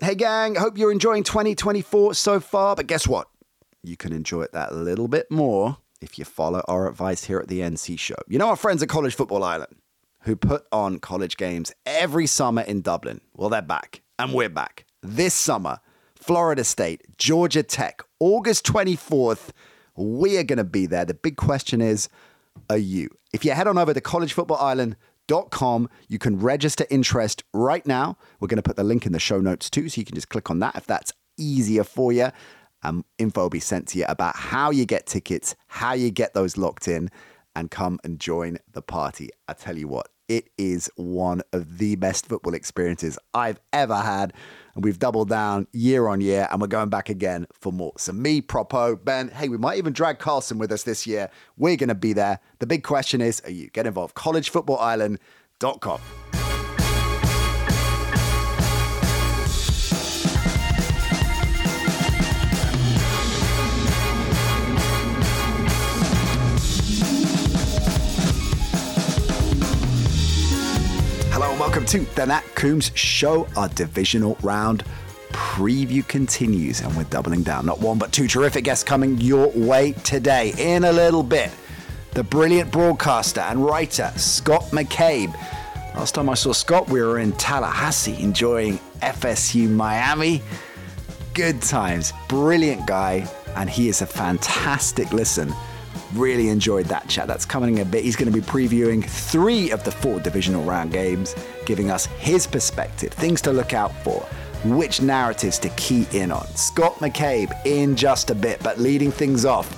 Hey, gang, hope you're enjoying 2024 so far, but guess what? You can enjoy it that little bit more if you follow our advice here at the NC Show. You know our friends at College Football Ireland who put on college games every summer in Dublin? Well, they're back, and we're back. This summer, Florida State, Georgia Tech, August 24th, we are going to be there. The big question is, are you? If you head on over to collegefootballireland.com, you can register interest right now. We're going to put the link in the show notes too, so you can just click on that if that's easier for you. Um, info will be sent to you about how you get tickets, how you get those locked in, and come and join the party. I tell you what, it is one of the best football experiences I've ever had. And we've doubled down year on year, and we're going back again for more. So, me, Propo, Ben, hey, we might even drag Carson with us this year. We're going to be there. The big question is are you? Get involved. CollegeFootballIreland.com. welcome to the Nat Coombs Show. Our divisional round preview continues, and we're doubling down. Not one, but two terrific guests coming your way today. In a little bit, the brilliant broadcaster and writer Scott McCabe. Last time I saw Scott, we were in Tallahassee enjoying FSU Miami. Good times, brilliant guy, and he is a fantastic listen. Really enjoyed that chat. That's coming in a bit. He's going to be previewing three of the four divisional round games, giving us his perspective, things to look out for, which narratives to key in on. Scott McCabe in just a bit, but leading things off,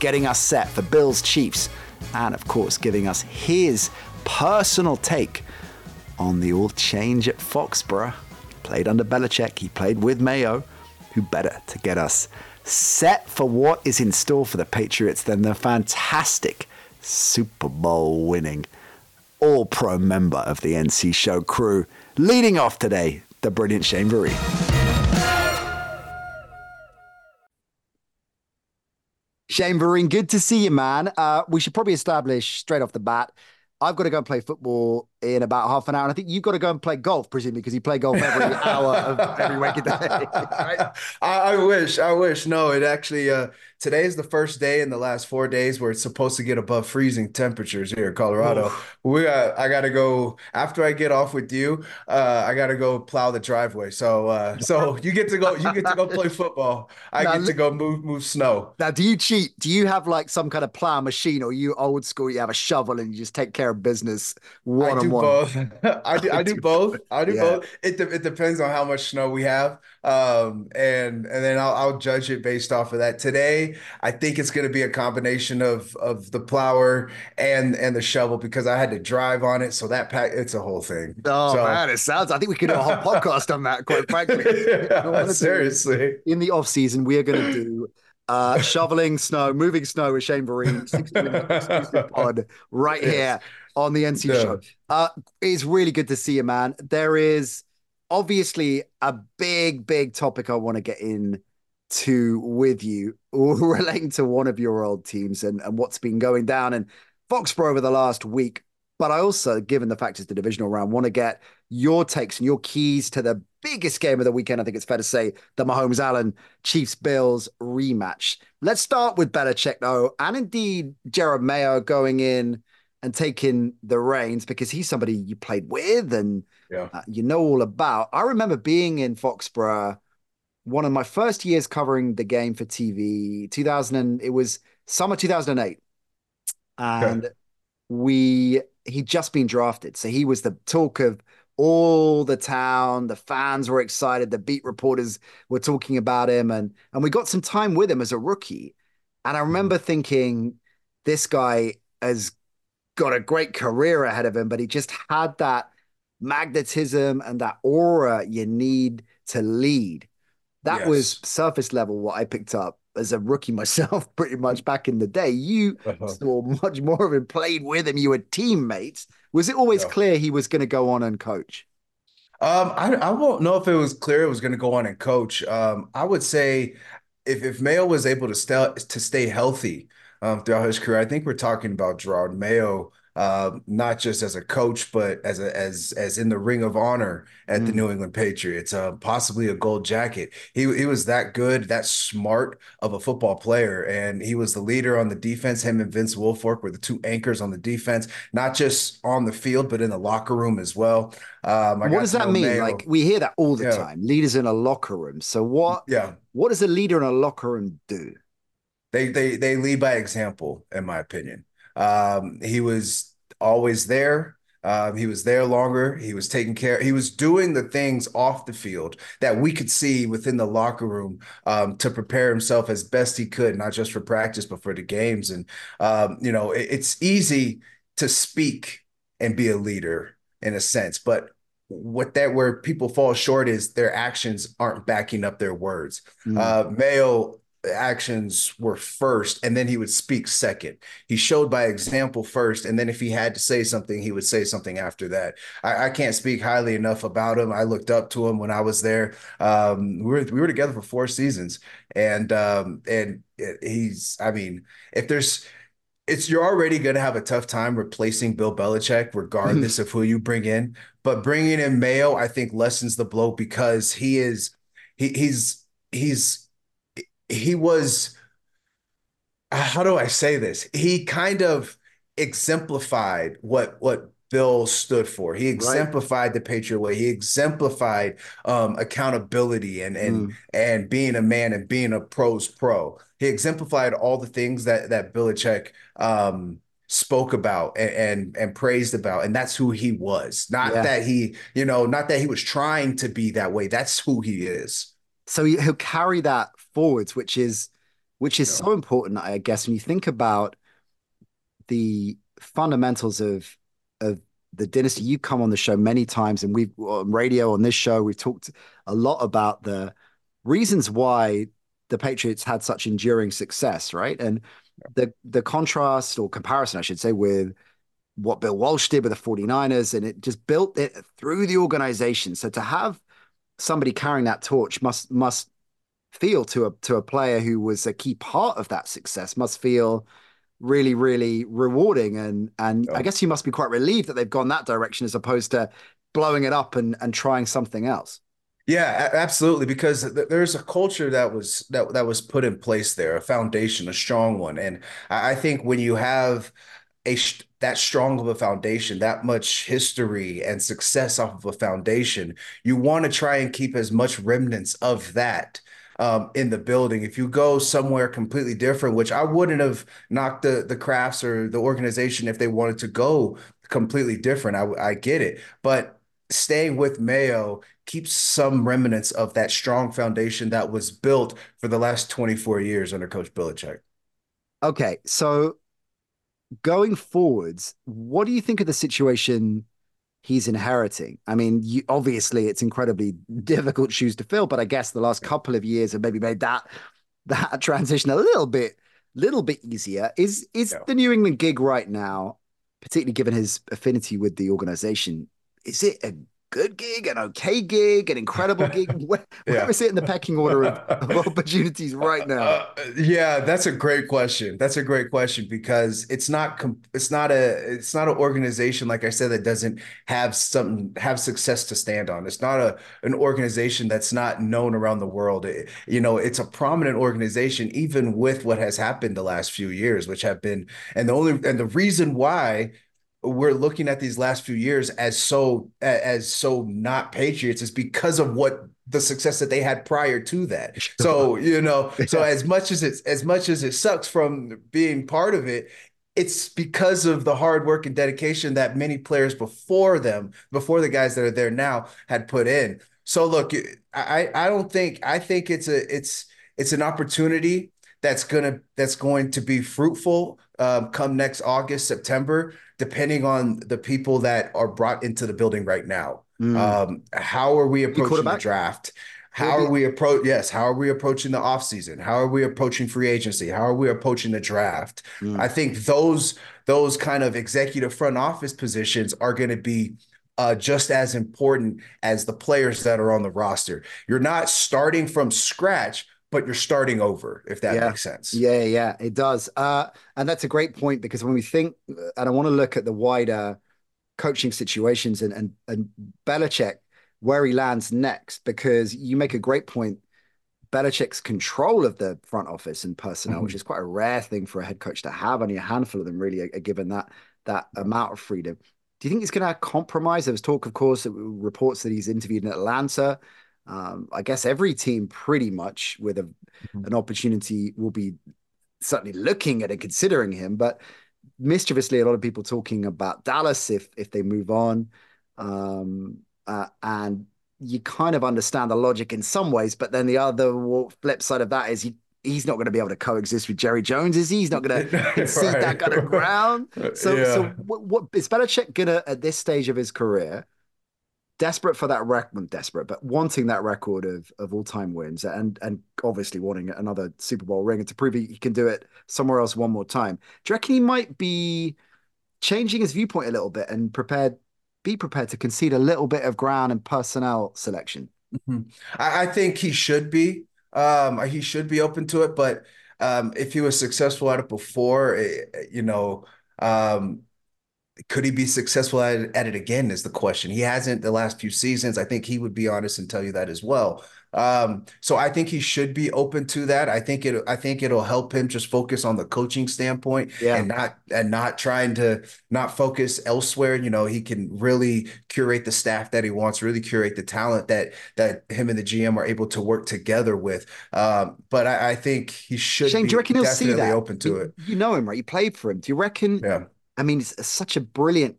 getting us set for Bills Chiefs, and of course, giving us his personal take on the all change at Foxborough. He played under Belichick, he played with Mayo. Who better to get us set for what is in store for the Patriots than the fantastic Super Bowl winning all pro member of the NC Show crew. Leading off today, the brilliant Shane Vereen. Shane Vereen, good to see you, man. Uh, we should probably establish straight off the bat. I've got to go and play football in about half an hour. And I think you've got to go and play golf, presumably, because you play golf every hour of every waking day. I, I, wish, I wish. No, it actually, uh, today is the first day in the last four days where it's supposed to get above freezing temperatures here in Colorado. Oof. We got, I got to go after I get off with you. Uh, I got to go plow the driveway. So, uh, so you get to go, you get to go play football. I now, get to go move, move snow. Now, do you cheat? Do you have like some kind of plow machine or you old school? You have a shovel and you just take care of business one on one? Both. I do. I do both. I do yeah. both. It de- it depends on how much snow we have, um, and and then I'll, I'll judge it based off of that. Today, I think it's going to be a combination of of the plower and and the shovel because I had to drive on it, so that pack it's a whole thing. Oh so, man, it sounds. I think we could do a whole podcast on that. Quite frankly, yeah, seriously. In the off season, we are going to do uh, shoveling snow, moving snow with Shane Vereen, 60 minute pod right yes. here on the NC yeah. show. Uh, it's really good to see you, man. There is obviously a big, big topic I want to get in to with you relating to one of your old teams and, and what's been going down in Foxborough over the last week. But I also, given the fact it's the divisional round, want to get your takes and your keys to the biggest game of the weekend. I think it's fair to say the Mahomes Allen Chiefs Bills rematch. Let's start with Belichick, though, and indeed Jerod Mayo going in and taking the reins because he's somebody you played with and yeah. uh, you know all about. I remember being in Foxborough one of my first years covering the game for TV, 2000 and it was summer 2008. And okay. we he'd just been drafted. So he was the talk of all the town. The fans were excited. The beat reporters were talking about him and and we got some time with him as a rookie. And I remember thinking this guy has got a great career ahead of him, but he just had that magnetism and that aura you need to lead. That Yes. was surface level what I picked up as a rookie myself, pretty much back in the day. You Uh-huh. saw much more of him, played with him, you were teammates. Was it always Yeah. clear he was going to go on and coach? Um, I I won't know if it was clear it was going to go on and coach. Um, I would say if if Mayo was able to stay to stay healthy um, throughout his career, I think we're talking about Jerod Mayo, um, not just as a coach, but as a as as in the Ring of Honor at the Mm. New England Patriots, uh, possibly a gold jacket. He he was that good, that smart of a football player, and he was the leader on the defense. Him and Vince Wilfork were the two anchors on the defense, not just on the field, but in the locker room as well. Um, what does that mean? Mayo. Like we hear that all the Yeah. time. Leaders in a locker room. So what Yeah, what does a leader in a locker room do? They they they lead by example, in my opinion. Um, he was always there. Um, he was there longer. He was taking care. He was doing the things off the field that we could see within the locker room um, to prepare himself as best he could, not just for practice but for the games. And um, you know, it, it's easy to speak and be a leader in a sense, but what that where people fall short is their actions aren't backing up their words. Mm. Uh, Mayo actions were first, and then he would speak second. He showed by example first, and then if he had to say something, he would say something after that. I, I can't speak highly enough about him. I looked up to him when I was there. Um, we were we were together for four seasons, and um, and he's. I mean, if there's it's you're already going to have a tough time replacing Bill Belichick, regardless of who you bring in. But bringing in Mayo, I think lessens the blow because he is he he's he's he was how do I say this? He kind of exemplified what what Bill stood for. He exemplified the Patriot way. He exemplified um, accountability and and Mm. and being a man and being a pro's pro. He exemplified all the things that that Belichick um, spoke about and, and and praised about, and that's who he was. Not Yeah. that he, you know, not that he was trying to be that way. That's who he is. so he'll carry that forwards, which is which is Yeah. so important, I guess, when you think about the fundamentals of of the dynasty. You come on the show many times, and we've on radio on this show we've talked a lot about the reasons why the Patriots had such enduring success, right? And the the contrast or comparison, I should say, with what Bill Walsh did with the 49ers, and it just built it through the organization. So to have somebody carrying that torch must must feel to a to a player who was a key part of that success must feel really really rewarding and and Yeah. I guess you must be quite relieved that they've gone that direction as opposed to blowing it up and and trying something else. Yeah, absolutely. Because th- there's a culture that was that that was put in place there, a foundation, a strong one, and I I think when you have a sh- that strong of a foundation, that much history and success off of a foundation, you want to try and keep as much remnants of that um, in the building. If you go somewhere completely different, which I wouldn't have knocked the the Krafts or the organization if they wanted to go completely different. I I get it, but staying with Mayo keeps some remnants of that strong foundation that was built for the last 24 years under Coach Belichick. Okay, so going forwards, what do you think of the situation he's inheriting? I mean, you, obviously it's incredibly difficult shoes to fill, but I guess the last couple of years have maybe made that that transition a little bit little bit easier. Is is Yeah. the New England gig right now, particularly given his affinity with the organization, is it a good gig, an okay gig, an incredible gig? Where, where Yeah. is it in the pecking order of, of opportunities right now? Uh, yeah, that's a great question. That's a great question because it's not it's not a it's not an organization like I said that doesn't have something have success to stand on. It's not a an organization that's not known around the world. It- you know, it's a prominent organization even with what has happened the last few years, which have been and the only and the reason why we're looking at these last few years as so as so not patriots is because of what the success that they had prior to that. So you know so as much as it's as much as it sucks from being part of it it's because of the hard work and dedication that many players before them before the guys that are there now had put in. So look i i don't think i think it's a it's it's an opportunity that's gonna that's going to be fruitful um, come next August, September, depending on the people that are brought into the building right now. Mm. Um, how are we approaching the draft? How are we approach? Yes, how are we approaching the offseason? How are we approaching free agency? How are we approaching the draft? Mm. I think those those kind of executive front office positions are going to be uh, just as important as the players that are on the roster. You're not starting from scratch, but you're starting over, if that yeah. makes sense. Yeah, yeah, it does. Uh, and that's a great point because when we think, and I want to look at the wider coaching situations and and, and Belichick where he lands next because you make a great point. Belichick's control of the front office and personnel, mm-hmm. which is quite a rare thing for a head coach to have. Only a handful of them really are, are given that that amount of freedom. Do you think he's going to compromise? There was talk, of course, reports that he's interviewed in Atlanta. Um, I guess every team, pretty much, with a, mm-hmm. an opportunity, will be certainly looking at and considering him. But mischievously, a lot of people talking about Dallas if if they move on. Um, uh, and you kind of understand the logic in some ways, but then the other flip side of that is he he's not going to be able to coexist with Jerry Jones, is he? He's not going to concede right. that kind of ground. So, yeah. so what, what is Belichick gonna at this stage of his career? Desperate for that record, desperate, but wanting that record of of all time wins, and and obviously wanting another Super Bowl ring, and to prove he can do it somewhere else one more time. Do you reckon he might be changing his viewpoint a little bit and prepared be prepared to concede a little bit of ground and personnel selection. Mm-hmm. I, I, think he should be. Um, he should be open to it, but um, if he was successful at it before, it, eh, you know, um, could he be successful at it, at it again? Is the question. He hasn't the last few seasons. I think he would be honest and tell you that as well. Um, so I think he should be open to that. I think it. I think it'll help him just focus on the coaching standpoint yeah. and not and not trying to not focus elsewhere. You know, he can really curate the staff that he wants, really curate the talent that that him and the GM are able to work together with. Um, but I, I, think he should. Shane, do you reckon he'll see that? Open to you, it. You know him, right? You played for him. Do you reckon? Yeah. I mean, he's such a brilliant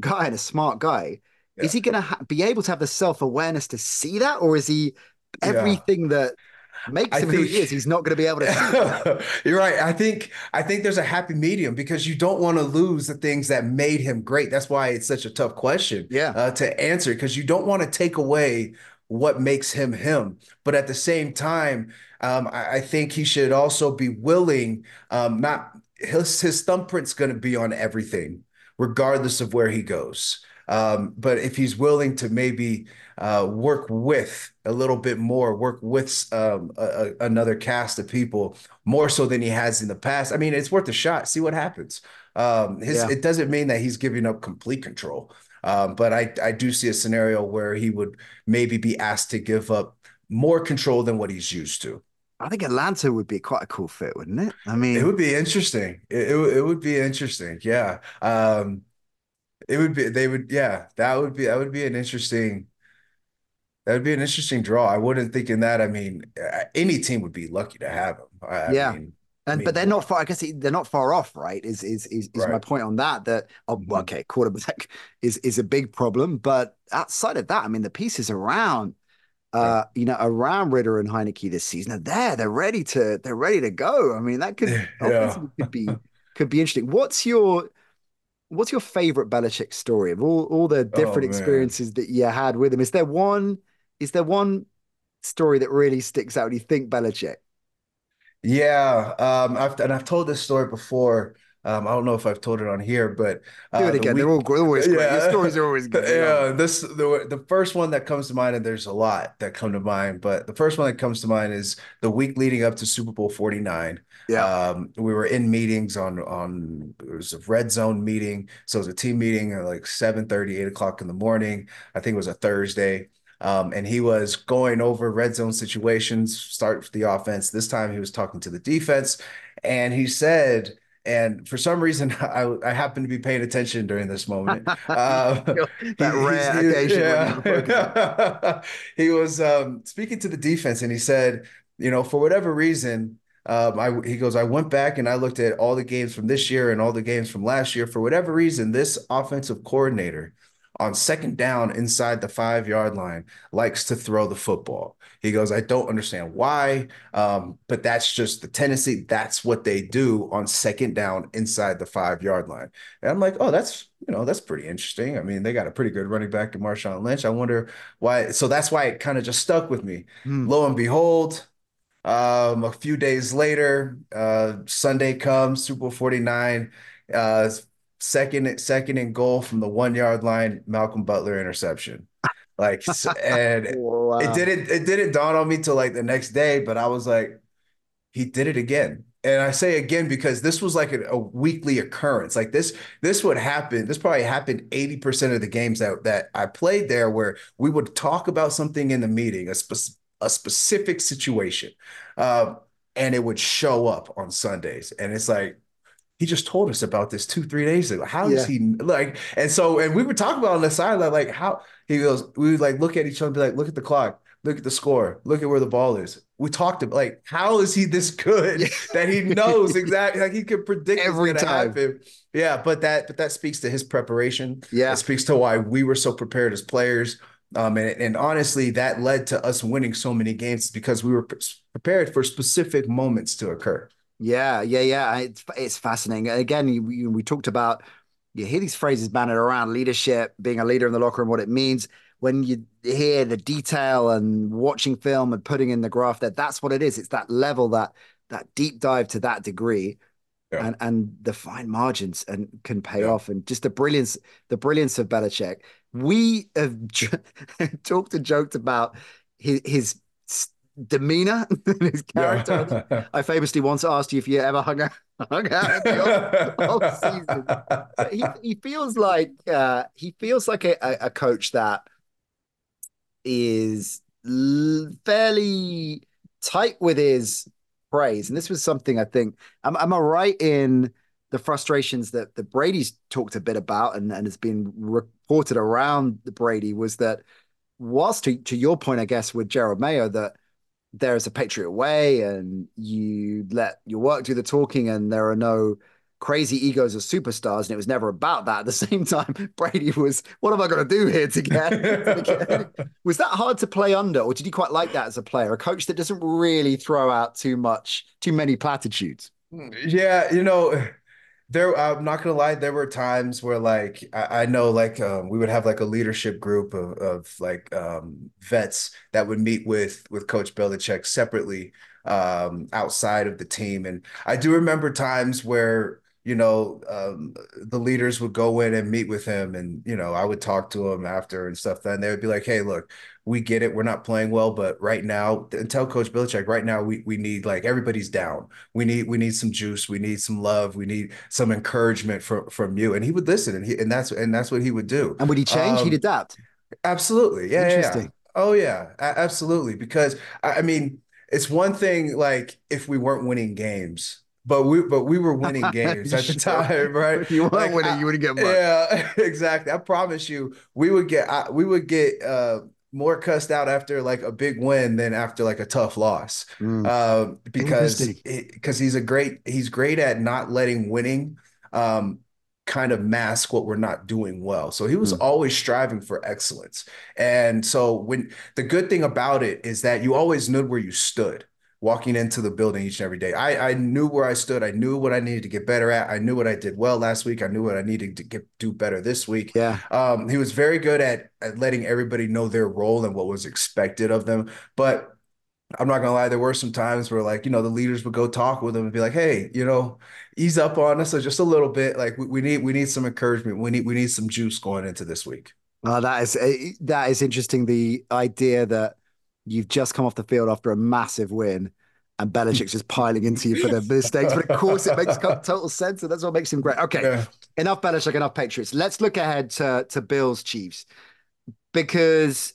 guy and a smart guy. Yeah. Is he going to ha- be able to have the self awareness to see that, or is he everything yeah. that makes him think, who he is. He's not going to be able to. you're right. I think I think there's a happy medium because you don't want to lose the things that made him great. That's why it's such a tough question. Yeah. Uh, to answer because you don't want to take away what makes him him, but at the same time, um, I, I, think he should also be willing. Um, not his his thumbprint's going to be on everything, regardless of where he goes. Um, but if he's willing to maybe uh, work with a little bit more, work with um, a, a, another cast of people more so than he has in the past, I mean, it's worth a shot. See what happens. Um, his, yeah. It doesn't mean that he's giving up complete control. Um, but I, I do see a scenario where he would maybe be asked to give up more control than what he's used to. I think Atlanta would be quite a cool fit, wouldn't it? I mean, it would be interesting. It, it, it would be interesting. Yeah. Um, it would be they would yeah, that would be that would be an interesting that would be an interesting draw. I wouldn't think in that. I mean, any team would be lucky to have him. I, yeah. I mean, and I mean, but they're not far. I guess they're not far off, right? Is is is, is right. my point on that? That oh, mm-hmm. okay, quarterback is is a big problem, but outside of that, I mean, the pieces around, uh, you know, around Ridder and Heinicke this season are there. They're ready to they're ready to go. I mean, that could yeah. could be could be interesting. What's your what's your favorite Belichick story of all, all the different oh, experiences that you had with him? Is there one? Is there one story that really sticks out? Do you think Belichick? Yeah, um, I've and I've told this story before. Um, I don't know if I've told it on here, but uh, do it again. The week, they're, always great. Yeah. Your stories are always good. Yeah, this the the first one that comes to mind, and there's a lot that come to mind, but the first one that comes to mind is the week leading up to Super Bowl 49. Yeah, um, we were in meetings on on it was a red zone meeting, so it was a team meeting at like 7 30, 8 o'clock in the morning. I think it was a Thursday. Um, and he was going over red zone situations, start the offense. This time he was talking to the defense, and he said and for some reason, I, I happened to be paying attention during this moment. Uh, that rare occasion. Yeah. he was um, speaking to the defense, and he said, you know, for whatever reason, um, I, he goes, I went back and I looked at all the games from this year and all the games from last year. For whatever reason, this offensive coordinator on second down inside the five yard line likes to throw the football. He goes, I don't understand why, um, but that's just the tendency. That's what they do on second down inside the five yard line. And I'm like, oh, that's you know that's pretty interesting. I mean, they got a pretty good running back in Marshawn Lynch. I wonder why. So that's why it kind of just stuck with me. Mm. Lo and behold, um, a few days later, uh, Sunday comes, Super Bowl 49. Uh, second second and goal from the one yard line, Malcolm Butler interception. Like and wow. it didn't it didn't dawn on me till like the next day, but I was like, he did it again. And I say again because this was like a, a weekly occurrence. Like this, this would happen. This probably happened 80% of the games that that I played there where we would talk about something in the meeting, a, spe- a specific situation. Uh, and it would show up on Sundays. And it's like, he just told us about this two, three days ago. How yeah. does he like? And so, and we were talking about on the sideline, like how he goes, we would like look at each other and be like, look at the clock, look at the score, look at where the ball is. We talked about like, how is he this good that he knows exactly like he could predict every time. Happen. Yeah, but that but that speaks to his preparation. Yeah, it speaks to why we were so prepared as players. Um, and, and honestly, that led to us winning so many games because we were prepared for specific moments to occur. Yeah, yeah, yeah. It's it's fascinating. Again, you, we talked about you hear these phrases bandied around leadership, being a leader in the locker room, what it means. When you hear the detail and watching film and putting in the graph, that that's what it is. It's that level, that that deep dive to that degree, yeah. and and the fine margins and can pay yeah. off, and just the brilliance, the brilliance of Belichick. We have talked and joked about his, his demeanor his character. Yeah. I famously once asked you if you ever hung out, hung out the whole, whole season. He, he feels like uh, he feels like a, a coach that is fairly tight with his praise, and this was something I think. Am, am I right in the frustrations that the Brady's talked a bit about and, and has been reported around the Brady was that whilst to, to your point, I guess, with Jerod Mayo, that there is a Patriot way and you let your work do the talking and there are no crazy egos of superstars. And it was never about that at the same time. Brady was what am i going to do here to get, to get was that hard to play under or did you quite like that as a player? A coach that doesn't really throw out too much too many platitudes? Yeah you know there i'm not gonna lie there were times where like i, I know like um, we would have like a leadership group of, of like um, vets that would meet with with coach belichick separately um, outside of the team and i do remember times where you know, um, the leaders would go in and meet with him, and you know, I would talk to him after and stuff. Then they would be like, "Hey, look, we get it. We're not playing well, but right now, and tell Coach Belichick, right now, we we need like everybody's down. We need we need some juice. We need some love. We need some encouragement from from you." And he would listen, and he and that's and that's what he would do. And would he change? Um, He'd adapt. Absolutely, yeah, Interesting. Yeah. Oh yeah, absolutely. Because I mean, it's one thing like if we weren't winning games but we but we were winning games at the time, right? If you weren't like, winning, I, you wouldn't get much. Yeah, exactly. I promise you, we would get I, we would get uh, more cussed out after like a big win than after like a tough loss, mm. uh, because because he's a great he's great at not letting winning um, kind of mask what we're not doing well. So he was mm. always striving for excellence, and so when the good thing about it is that you always knew where you stood walking into the building each and every day. I, I knew where I stood. I knew what I needed to get better at. I knew what I did well last week. I knew what I needed to get do better this week. Yeah. Um, he was very good at, at letting everybody know their role and what was expected of them. But I'm not gonna lie, there were some times where like, you know, the leaders would go talk with him and be like, hey, you know, ease up on us just a little bit. Like we, we need we need some encouragement. We need we need some juice going into this week. Oh, that is eh, that is interesting. The idea that you've just come off the field after a massive win and Belichick's just piling into you for the mistakes. But of course, it makes total sense, and that's what makes him great. Okay, yeah. enough Belichick, enough Patriots. Let's look ahead to to Bills Chiefs because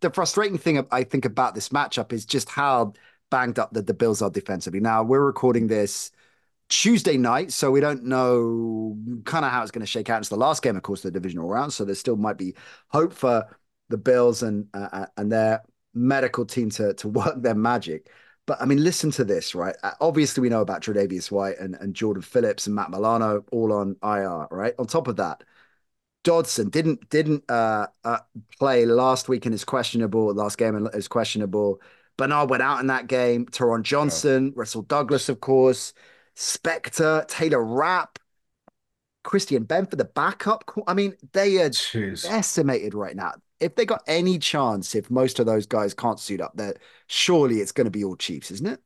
the frustrating thing I think about this matchup is just how banged up that the Bills are defensively. Now we're recording this Tuesday night, so we don't know kind of how it's going to shake out. It's the last game, of course, the divisional round, so there still might be hope for the Bills and uh, and their medical team to to work their magic. But I mean, listen to this, right? Uh, obviously, we know about Tre'Davious White and, and Jordan Phillips and Matt Milano all on IR, right? On top of that, Dodson didn't didn't uh, uh, play last week and is questionable. Last game is questionable. Bernard went out in that game. Taron Johnson, yeah. Rasul Douglas, of course, Spectre, Taylor Rapp, Christian Benford the backup. I mean, they are Jeez. decimated right now. If they got any chance, if most of those guys can't suit up, there surely it's going to be all Chiefs, isn't it?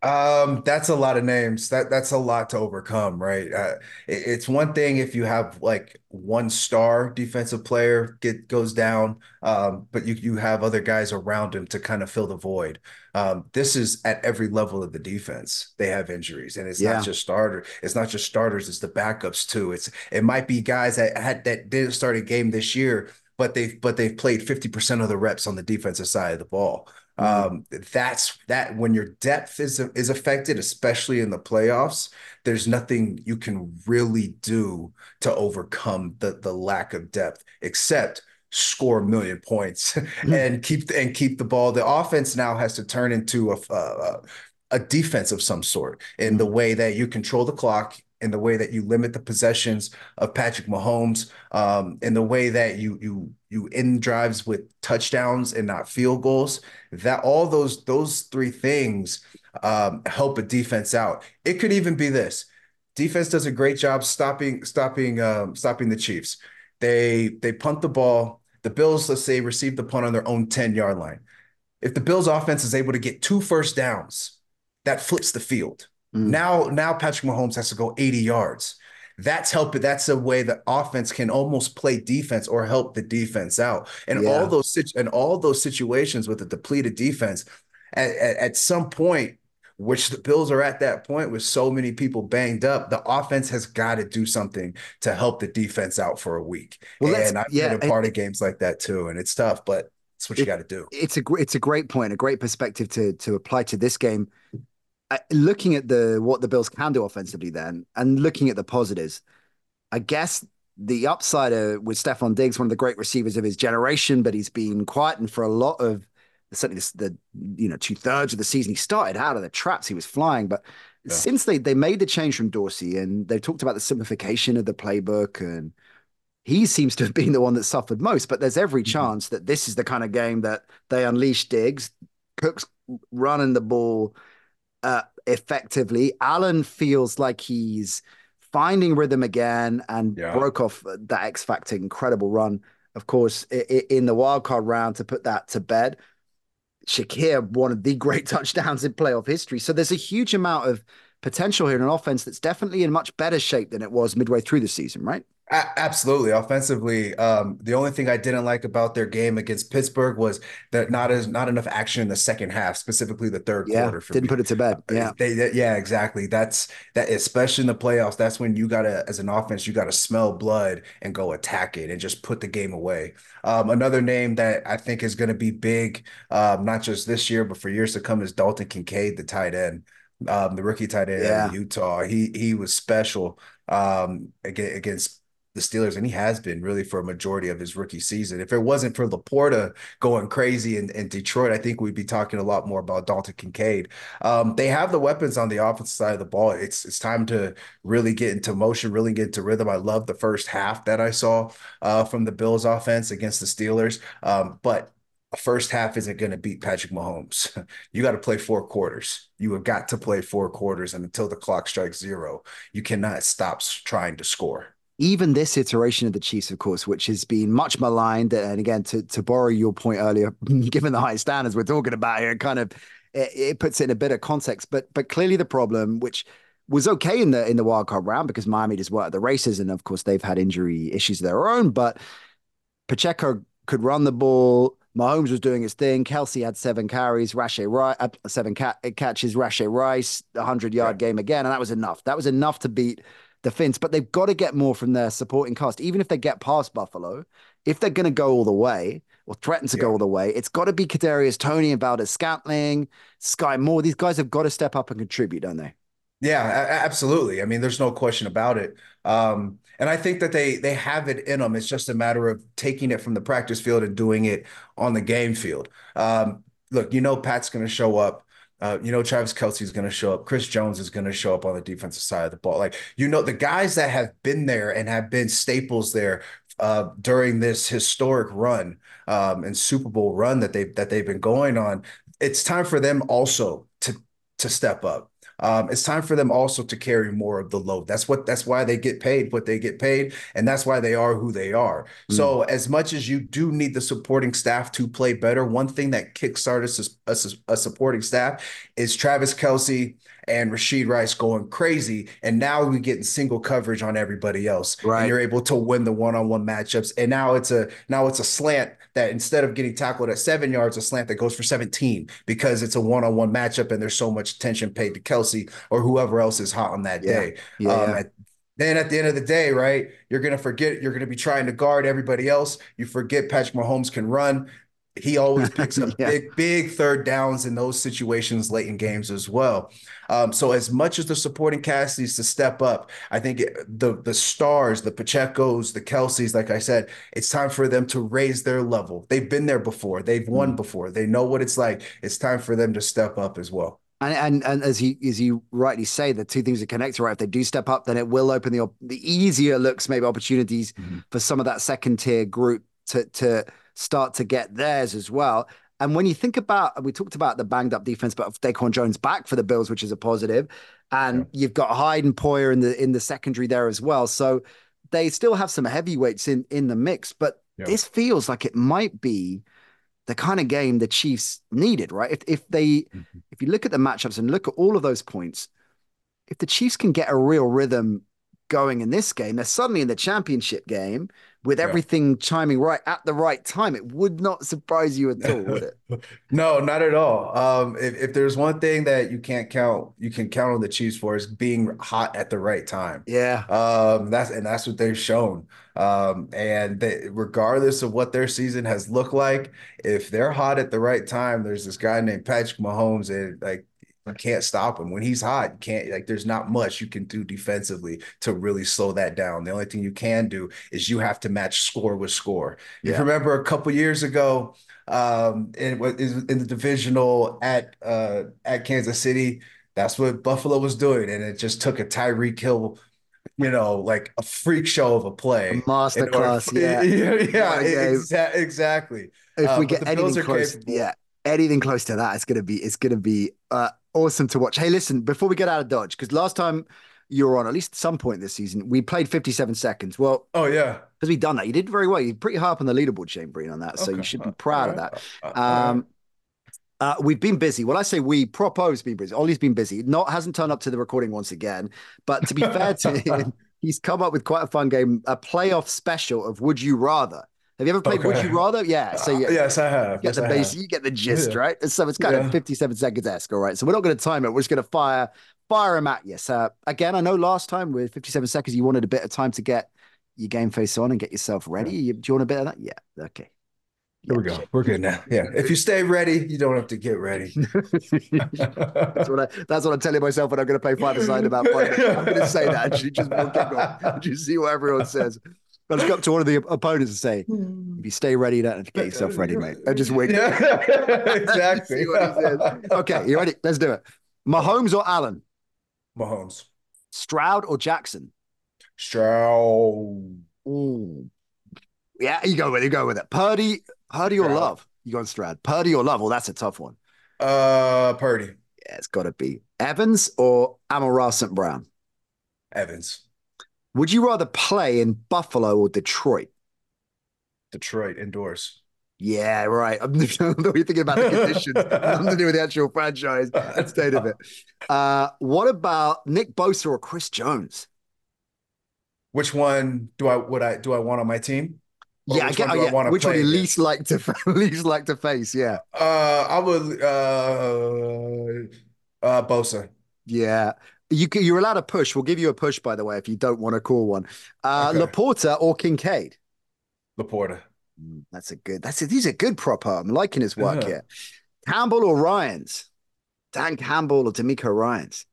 Um, that's a lot of names. That that's a lot to overcome, right? Uh, it, it's one thing if you have like one star defensive player get goes down, um, but you you have other guys around him to kind of fill the void. Um, this is at every level of the defense. They have injuries, and it's yeah. not just starter. It's not just starters. It's the backups too. It's it might be guys that had that didn't start a game this year, but they've but they've played fifty percent of the reps on the defensive side of the ball. Mm-hmm. Um, that's that when your depth is is affected, especially in the playoffs, there's nothing you can really do to overcome the the lack of depth except score a million points mm-hmm. and keep and keep the ball. The offense now has to turn into a, a, a defense of some sort in the way that you control the clock in the way that you limit the possessions of Patrick Mahomes, um, in the way that you you you end drives with touchdowns and not field goals. That all those those three things um, help a defense out. It could even be this: defense does a great job stopping stopping um, stopping the Chiefs. They they punt the ball. The Bills, let's say, receive the punt on their own ten yard line. If the Bills offense is able to get two first downs, that flips the field Mm. Now, now Patrick Mahomes has to go 80 yards. That's helping. That's a way that offense can almost play defense or help the defense out. And yeah. all those and all those situations with a depleted defense, at, at, at some point, which the Bills are at that point with so many people banged up, the offense has got to do something to help the defense out for a week. Well, and I've yeah, been a part of games like that too, and it's tough, but it's what you got to do. It's a it's a great point, a great perspective to to apply to this game looking at the what the Bills can do offensively, then, and looking at the positives, I guess the upside uh, with Stefon Diggs, one of the great receivers of his generation, but he's been quiet and for a lot of certainly the, the you know two thirds of the season he started out of the traps he was flying, but yeah. since they they made the change from Dorsey and they've talked about the simplification of the playbook and he seems to have been the one that suffered most. But there's every mm-hmm. chance that this is the kind of game that they unleash Diggs, Cook's running the ball uh, effectively. Allen feels like he's finding rhythm again and yeah. broke off that X Factor incredible run, of course, in the wildcard round to put that to bed. Shakir, one of the great touchdowns in playoff history. So there's a huge amount of potential here in an offense that's definitely in much better shape than it was midway through the season, right? A- absolutely. Offensively, um, the only thing I didn't like about their game against Pittsburgh was that not as not enough action in the second half, specifically the third yeah, quarter. didn't me. put it to bed. Uh, yeah, they, they, yeah, exactly. That's that, especially in the playoffs. That's when you gotta, as an offense, you gotta smell blood and go attack it and just put the game away. Um, another name that I think is going to be big, um, not just this year but for years to come, is Dalton Kincaid, the tight end, um, the rookie tight end yeah. Utah. He he was special um, against the Steelers, and he has been really for a majority of his rookie season. If it wasn't for LaPorta going crazy in, in Detroit, I think we'd be talking a lot more about Dalton Kincaid. Um, they have the weapons on the offensive side of the ball. It's it's time to really get into motion, really get into rhythm. I love the first half that I saw uh, from the Bills offense against the Steelers, um, but first half isn't going to beat Patrick Mahomes. you got to play four quarters. You have got to play four quarters, and until the clock strikes zero, you cannot stop trying to score even this iteration of the Chiefs, of course, which has been much maligned, uh, and again, to to borrow your point earlier, given the high standards we're talking about here, kind of it, it, puts it in a bit of context. But but clearly the problem, which was okay in the in the wild card round because Miami just were at the races, and of course they've had injury issues of their own. But Pacheco could run the ball. Mahomes was doing his thing. Kelce had seven carries, Rashee Rice, uh, seven catches, Rashee Rice, a hundred yard game again, and that was enough. That was enough to beat the Finns, but they've got to get more from their supporting cast. Even if they get past Buffalo, if they're going to go all the way or threaten to yeah. go all the way, it's got to be Kadarius Toney and Valdes-Scantling, Skyy Moore. These guys have got to step up and contribute, don't they? Yeah, absolutely. I mean, there's no question about it. Um, and I think that they they have it in them. It's just a matter of taking it from the practice field and doing it on the game field. Um, look, you know, Pat's going to show up uh, you know, Travis Kelce is going to show up. Chris Jones is going to show up on the defensive side of the ball. Like, you know, the guys that have been there and have been staples there uh, during this historic run um, and Super Bowl run that they that they've been going on. It's time for them also to to step up. Um, it's time for them also to carry more of the load. That's what that's why they get paid what they get paid, and that's why they are who they are. Mm. So as much as you do need the supporting staff to play better, one thing that kickstarts a, a, a supporting staff is Travis Kelce and Rashee Rice going crazy. And now we're getting single coverage on everybody else. Right. And you're able to win the one-on-one matchups. And now it's a now it's a slant that instead of getting tackled at seven yards, a slant that goes for 17 because it's a one-on-one matchup and there's so much attention paid to Kelce or whoever else is hot on that yeah. day. Yeah, um. At, then at the end of the day, right, you're gonna forget you're gonna be trying to guard everybody else. You forget Patrick Mahomes can run. He always picks up yeah. big, big third downs in those situations late in games as well. Um, so as much as the supporting cast needs to step up, I think the the stars, the Pacheco's, the Kelces, like I said, it's time for them to raise their level. They've been there before. They've won mm. before. They know what it's like. It's time for them to step up as well. And, and and as you as you rightly say, the two things are connected. Right, if they do step up, then it will open the the easier looks, maybe opportunities mm-hmm. for some of that second tier group to to start to get theirs as well. And when you think about, we talked about the banged up defense, but of Daquan Jones back for the Bills, which is a positive, and yeah. you've got Hyde and Poyer in the in the secondary there as well. So they still have some heavyweights in in the mix, but yeah. this feels like it might be the kind of game the Chiefs needed, right? If if they mm-hmm. if you look at the matchups and look at all of those points, if the Chiefs can get a real rhythm going in this game, they're suddenly in the championship game with everything yeah. chiming right at the right time. It would not surprise you at all, would it? no, not at all. Um, if, if there's one thing that you can't count, you can count on the Chiefs for is being hot at the right time. Yeah. Um, that's and that's what they've shown. Um, and they, regardless of what their season has looked like, if they're hot at the right time, there's this guy named Patrick Mahomes, and like can't stop him when he's hot. You can't like there's not much you can do defensively to really slow that down. The only thing you can do is you have to match score with score. Yeah. You remember a couple years ago, um, in in the divisional at uh at Kansas City, that's what Buffalo was doing, and it just took a Tyreek Hill you know, like a freak show of a play. A masterclass, yeah. yeah, yeah exa- exactly. If we uh, get anything close, yeah, anything close to that, it's gonna be it's gonna be uh, awesome to watch. Hey, listen, before we get out of Dodge, because last time you were on, at least at some point this season, we played 57 seconds. Well, oh, yeah. Because we've done that. You did very well. You're pretty high up on the leaderboard, Shane Vereen, on that. So you should be proud right. of that. Um, uh, we've been busy. Well, I say we, Propo's been busy. Ollie's been busy. Not hasn't turned up to the recording once again. But to be fair to him, he's come up with quite a fun game, a playoff special of Would You Rather. Have you ever played okay. Would You Rather? Yeah. So you, uh, yes, I have. You get yes, the base, you get the gist, yeah. right? So it's kind yeah. of 57 seconds esque, all right. So we're not going to time it. We're just going to fire fire him at you. So again, I know last time with 57 seconds, you wanted a bit of time to get your game face on and get yourself ready. You, do you want a bit of that? Yeah. Okay. Here we go. We're good now. Yeah. If you stay ready, you don't have to get ready. that's what I that's what I'm telling myself when I'm going to play five aside about five. I'm going to say that. Actually, just kick on. Just see what everyone says. I just go up to one of the opponents and say, hmm. if you stay ready, you don't have uh, to get yourself ready, mate. I just wait. Yeah, exactly. okay, you ready? Let's do it. Mahomes or Allen? Mahomes. Stroud or Jackson? Stroud. Ooh. Yeah, you go with it. You go with it. Purdy, Purdy or Love? You go on Stroud. Purdy or Love? Well, that's a tough one. Uh, Purdy. Yeah, it's got to be Evans or Amon St. Brown. Evans. Would you rather play in Buffalo or Detroit? Detroit indoors. Yeah, right. I'm not thinking about the conditions. Nothing to do with the actual franchise state of it. Uh, what about Nick Bosa or Chris Jones? Which one do I would I do I want on my team? Or yeah, I get. Oh, yeah. Which one you least like to least like to face? Yeah. Uh, I would. Uh, uh, Bosa. Yeah, you you're allowed to push. We'll give you a push, by the way, if you don't want to call one. Uh, okay. LaPorta or Kincaid? LaPorta. Mm, that's a good. That's a, he's a good proper. I'm liking his work yeah. here. Campbell or Ryans? Dan Campbell or DeMeco Ryans?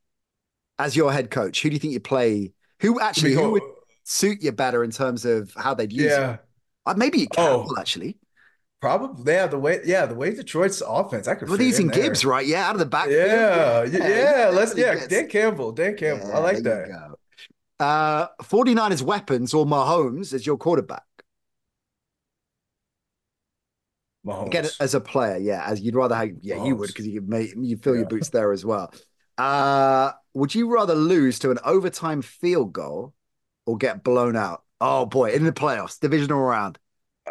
As your head coach, who do you think you play? Who actually who would suit you better in terms of how they'd use yeah. you? Uh, maybe Campbell oh. actually. Probably, yeah. The way, yeah, the way Detroit's offense, I could. These in Gibbs, right? Yeah, out of the back. Yeah, yeah, yeah. Let's, yeah. Dan Campbell, Dan Campbell. Yeah, I like that. Uh, 49ers weapons or Mahomes as your quarterback. Mahomes. Again, as a player, yeah, as you'd rather have, yeah, Mahomes. you would because you make you fill yeah. your boots there as well. Uh, would you rather lose to an overtime field goal or get blown out? Oh boy, in the playoffs, divisional round.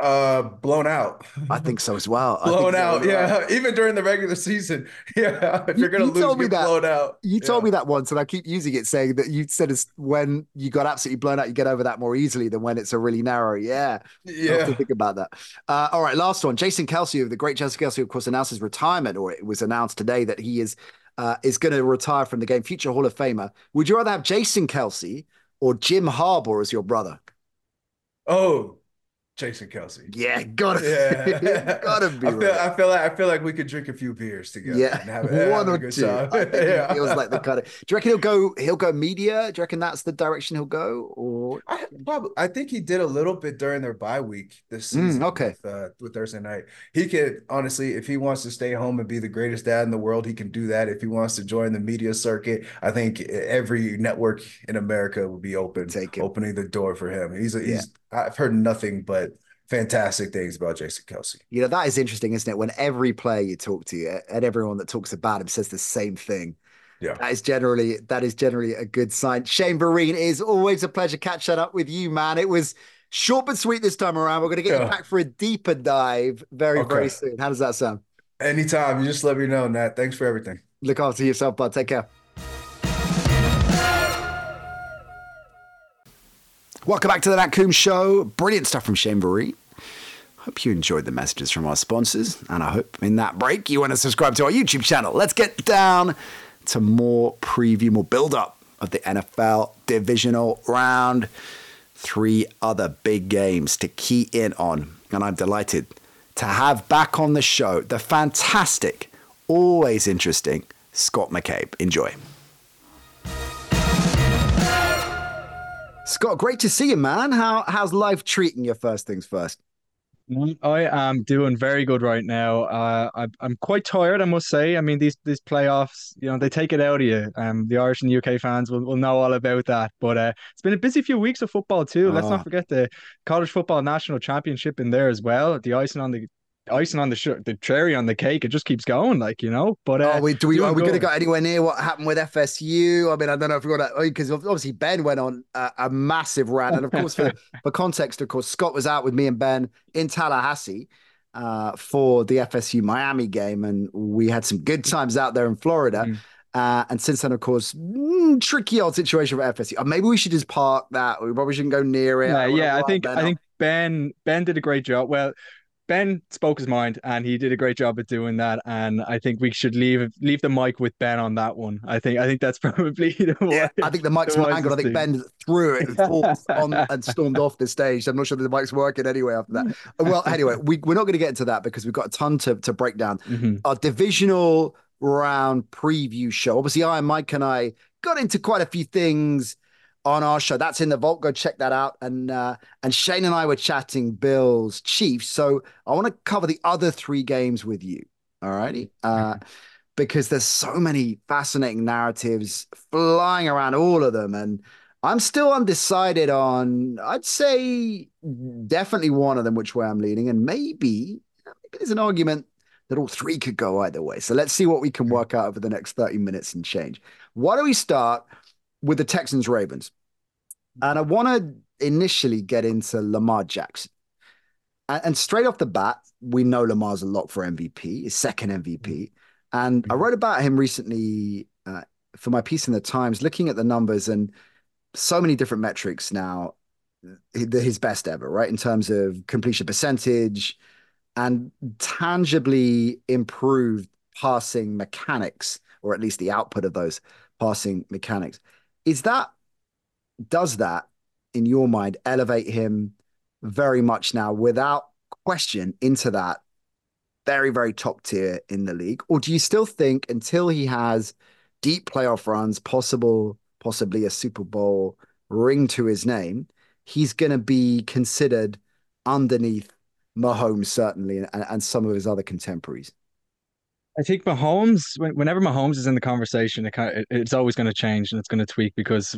Uh, blown out. I think so as well. blown out, yeah. Even during the regular season, yeah. If you, are gonna you lose, told me that, blown out. You yeah. told me that once, and I keep using it, saying that you said it's when you got absolutely blown out, you get over that more easily than when it's a really narrow. Yeah, yeah. to think about that. Uh, all right, last one. Jason Kelce of the great Jason Kelce, of course, announced his retirement, or it was announced today that he is uh, is going to retire from the game. Future Hall of Famer. Would you rather have Jason Kelce or Jim Harbaugh as your brother? Oh, Jason Kelce. Yeah, gotta, yeah. gotta be. I feel, right. I feel like I feel like we could drink a few beers together. Yeah, have, one or two. yeah. feels like the kind of. Do you reckon he'll go? He'll go media. Do you reckon that's the direction he'll go? Or I probably, I think he did a little bit during their bye week this mm, season. Mm, okay, with, uh, with Thursday night, he could honestly, if he wants to stay home and be the greatest dad in the world, he can do that. If he wants to join the media circuit, I think every network in America would be open, opening the door for him. He's a, he's. Yeah. I've heard nothing but fantastic things about Jason Kelce. You know, that is interesting, isn't it? When every player you talk to and everyone that talks about him says the same thing. Yeah. That is generally that is generally a good sign. Shane Vereen is always a pleasure catching up with you, man. It was short but sweet this time around. We're gonna get yeah. you back for a deeper dive very, okay. very soon. How does that sound? Anytime. You just let me know, Nat. Thanks for everything. Look after yourself, bud. Take care. Welcome back to the Nat Coombs Show. Brilliant stuff from Shane Vereen. Hope you enjoyed the messages from our sponsors, and I hope in that break you want to subscribe to our YouTube channel. Let's get down to more preview, more build up of the NFL divisional round. Three other big games to key in on, and I'm delighted to have back on the show the fantastic, always interesting Scott McCabe. Enjoy. Scott, great to see you, man. How how's life treating you? First things first. Mm, I am doing very good right now. Uh, I, I'm quite tired, I must say. I mean, these these playoffs, you know, they take it out of you. Um, the Irish and UK fans will, will know all about that. But uh, it's been a busy few weeks of football too. Let's not ah. forget the college football national championship in there as well. The icing on the icing on the sh- the cherry on the cake. It just keeps going, like you know. But uh, oh, we, do we are we going to go anywhere near what happened with FSU? I mean, I don't know if we're going to because obviously Ben went on a, a massive rant, and of course for for context, of course Scott was out with me and Ben in Tallahassee. Uh, for the FSU Miami game, and we had some good times out there in Florida. Mm. Uh, and since then, of course, mm, tricky old situation for FSU. Uh, maybe we should just park that. We probably shouldn't go near it. Yeah, yeah. I think I think Ben Ben did a great job. Well, Ben spoke his mind and he did a great job at doing that. And I think we should leave leave the mic with Ben on that one. I think I think that's probably the yeah. I think the mic's more angled. I think Ben threw it on and stormed off the stage. I'm not sure the mic's working anyway after that. Well, anyway, we, we're not going to get into that because we've got a ton to, to break down. Mm-hmm. Our divisional round preview show. Obviously, I and Mike and I got into quite a few things on our show. That's in the vault. Go check that out. And uh, and Shane and I were chatting Bills Chiefs. So I want to cover the other three games with you. All righty. Uh, because there's so many fascinating narratives flying around all of them. And I'm still undecided on, I'd say definitely one of them, which way I'm leaning. And maybe, maybe there's an argument that all three could go either way. So let's see what we can work out over the next 30 minutes and change. Why don't we start with the Texans Ravens. And I want to initially get into Lamar Jackson. And, straight off the bat, we know Lamar's a lock for MVP, his second MVP. And I wrote about him recently uh, for my piece in the Times, looking at the numbers and so many different metrics now, his best ever, right? In terms of completion percentage and tangibly improved passing mechanics, or at least the output of those passing mechanics. Is that does that in your mind elevate him very much now without question into that very very top tier in the league? Or do you still think until he has deep playoff runs possible possibly a super bowl ring to his name he's going to be considered underneath Mahomes certainly and, and some of his other contemporaries I think Mahomes, whenever Mahomes is in the conversation, it kind of, it's always going to change and it's going to tweak because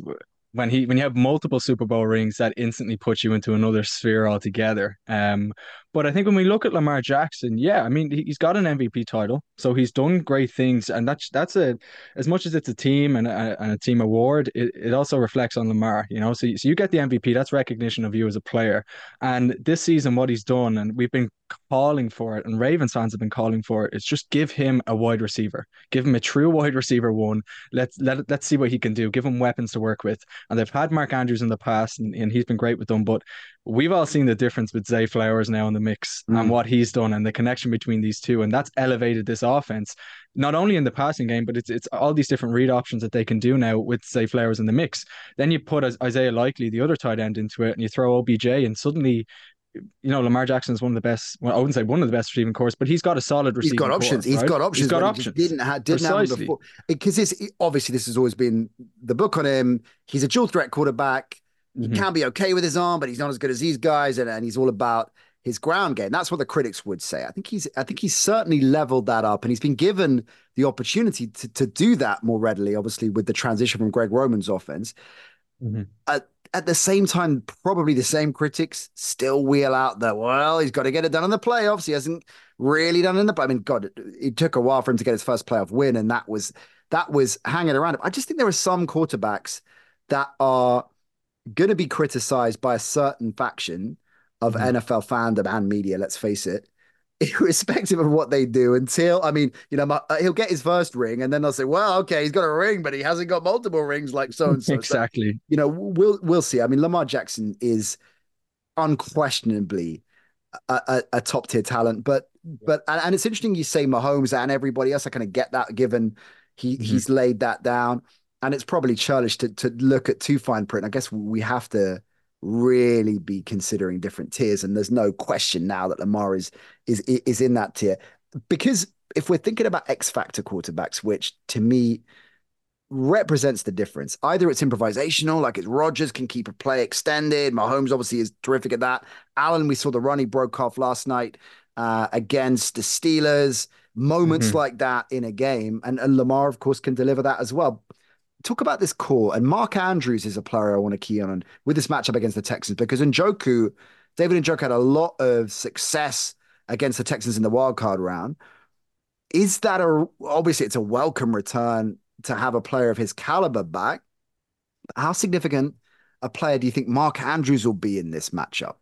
when he when you have multiple Super Bowl rings, that instantly puts you into another sphere altogether. Um, but I think when we look at Lamar Jackson, yeah, I mean he's got an MVP title, so he's done great things, and that's that's a as much as it's a team and a, and a team award, it, it also reflects on Lamar. You know, so so you get the MVP, that's recognition of you as a player, and this season what he's done, and we've been calling for it, and Ravens fans have been calling for it. Is just give him a wide receiver, give him a true wide receiver one. Let's let let's see what he can do. Give him weapons to work with and they've had Mark Andrews in the past, and, and he's been great with them. But we've all seen the difference with Zay Flowers now in the mix mm. and what he's done, and the connection between these two, and that's elevated this offense not only in the passing game, but it's it's all these different read options that they can do now with Zay Flowers in the mix. Then you put Isaiah Likely, the other tight end, into it, and you throw OBJ, and suddenly you know, Lamar Jackson is one of the best. Well, I wouldn't say one of the best receiving corps, but he's got a solid receiving. He's got options. Core, he's right? got options. He's got options. He didn't have didn't Precisely. have before because this obviously this has always been the book on him. He's a dual threat quarterback. He mm-hmm. can be okay with his arm, but he's not as good as these guys, and, and he's all about his ground game. That's what the critics would say. I think he's I think he's certainly leveled that up, and he's been given the opportunity to to do that more readily. Obviously, with the transition from Greg Roman's offense. Mm-hmm. Uh, at the same time, probably the same critics still wheel out that, well, he's got to get it done in the playoffs. He hasn't really done it in the, I mean, God, it, it took a while for him to get his first playoff win. And that was, that was hanging around. I just think there are some quarterbacks that are going to be criticized by a certain faction of mm-hmm. NFL fandom and media, let's face it, irrespective of what they do until I mean, you know, uh, he'll get his first ring and then they'll say, well, okay, he's got a ring, but he hasn't got multiple rings like so and so. Exactly. you know, we'll we'll see. I mean, Lamar Jackson is unquestionably a, a, a top tier talent, but but and, and, it's interesting you say Mahomes and everybody else. I kind of get that given he mm-hmm. he's laid that down, and it's probably churlish to to look at too fine print. I guess we have to really be considering different tiers. And there's no question now that Lamar is is is in that tier. Because if we're thinking about X factor quarterbacks, which to me represents the difference. Either it's improvisational, like it's Rodgers can keep a play extended. Mahomes obviously is terrific at that. Allen, we saw the run he broke off last night uh, against the Steelers. Moments mm-hmm. like that in a game, and, and Lamar, of course, can deliver that as well talk about this core. And Mark Andrews is a player I want to key on with this matchup against the Texans because Njoku, David Njoku had a lot of success against the Texans in the wild card round. Is that a obviously it's a welcome return to have a player of his caliber back? How significant a player do you think Mark Andrews will be in this matchup?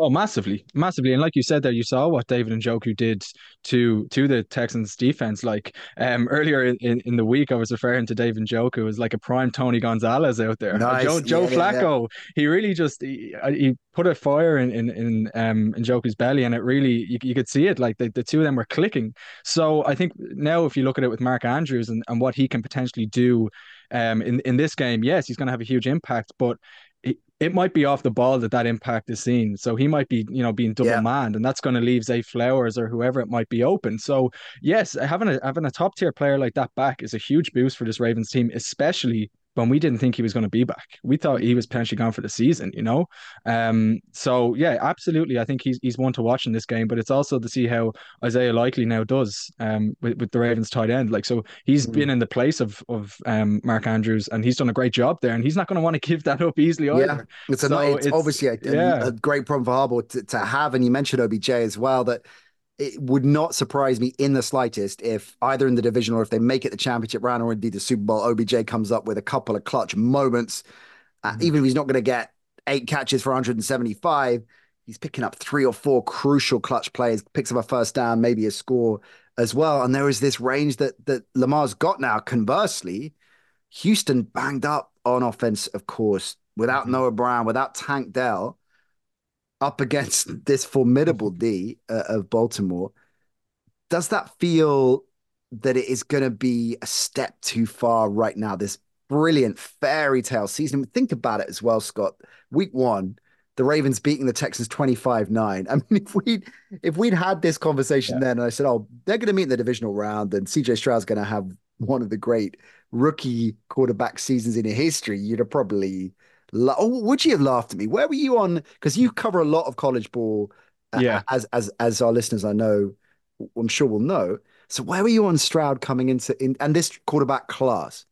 Oh, massively, massively, and like you said there, you saw what David Njoku did to to the Texans defense. Like um earlier in, in the week, I was referring to David Njoku as like a prime Tony Gonzalez out there. Nice. Joe, Joe yeah, Flacco, yeah. he really just he, uh, he, put a fire in in in um Njoku's belly, and it really you, you could see it. Like the, the two of them were clicking. So I think now if you look at it with Mark Andrews and, and what he can potentially do um in in this game, yes, he's going to have a huge impact, but it might be off the ball that that impact is seen. So he might be, you know, being double yeah. manned, and that's going to leave Zay Flowers or whoever it might be open. So yes, having a having a top tier player like that back is a huge boost for this Ravens team, especially when we didn't think he was going to be back. We thought he was potentially gone for the season, you know. Um, so yeah, absolutely. I think he's he's one to watch in this game, but it's also to see how Isaiah Likely now does um with, with the Ravens tight end. Like so he's mm been in the place of of um Mark Andrews and he's done a great job there and he's not going to want to give that up easily either. Yeah, it's, so a, it's, it's obviously a, yeah. a, great problem for Harbaugh to, to have. And you mentioned OBJ as well that it would not surprise me in the slightest if either in the division or if they make it the championship round or indeed the Super Bowl, OBJ comes up with a couple of clutch moments. Uh, mm-hmm. even if he's not going to get eight catches for 175, he's picking up three or four crucial clutch plays, picks up a first down, maybe a score as well. And there is this range that that Lamar's got now. Conversely, Houston banged up on offense, of course, without mm-hmm. Noah Brown, without Tank Dell up against this formidable D uh, of Baltimore, does that feel that it is going to be a step too far right now? This brilliant fairy tale season. Think about it as well, Scott. Week one, the Ravens beating the Texans 25-9. I mean, if we if we'd had this conversation yeah. then and I said, oh, they're going to meet in the divisional round and CJ Stroud's going to have one of the great rookie quarterback seasons in history, you'd have probably Oh, would you have laughed at me? Where were you on? Because you cover a lot of college ball. Uh, yeah. Uh, as as as our listeners, I know, I'm sure will know. So where were you on Stroud coming into in and this quarterback class?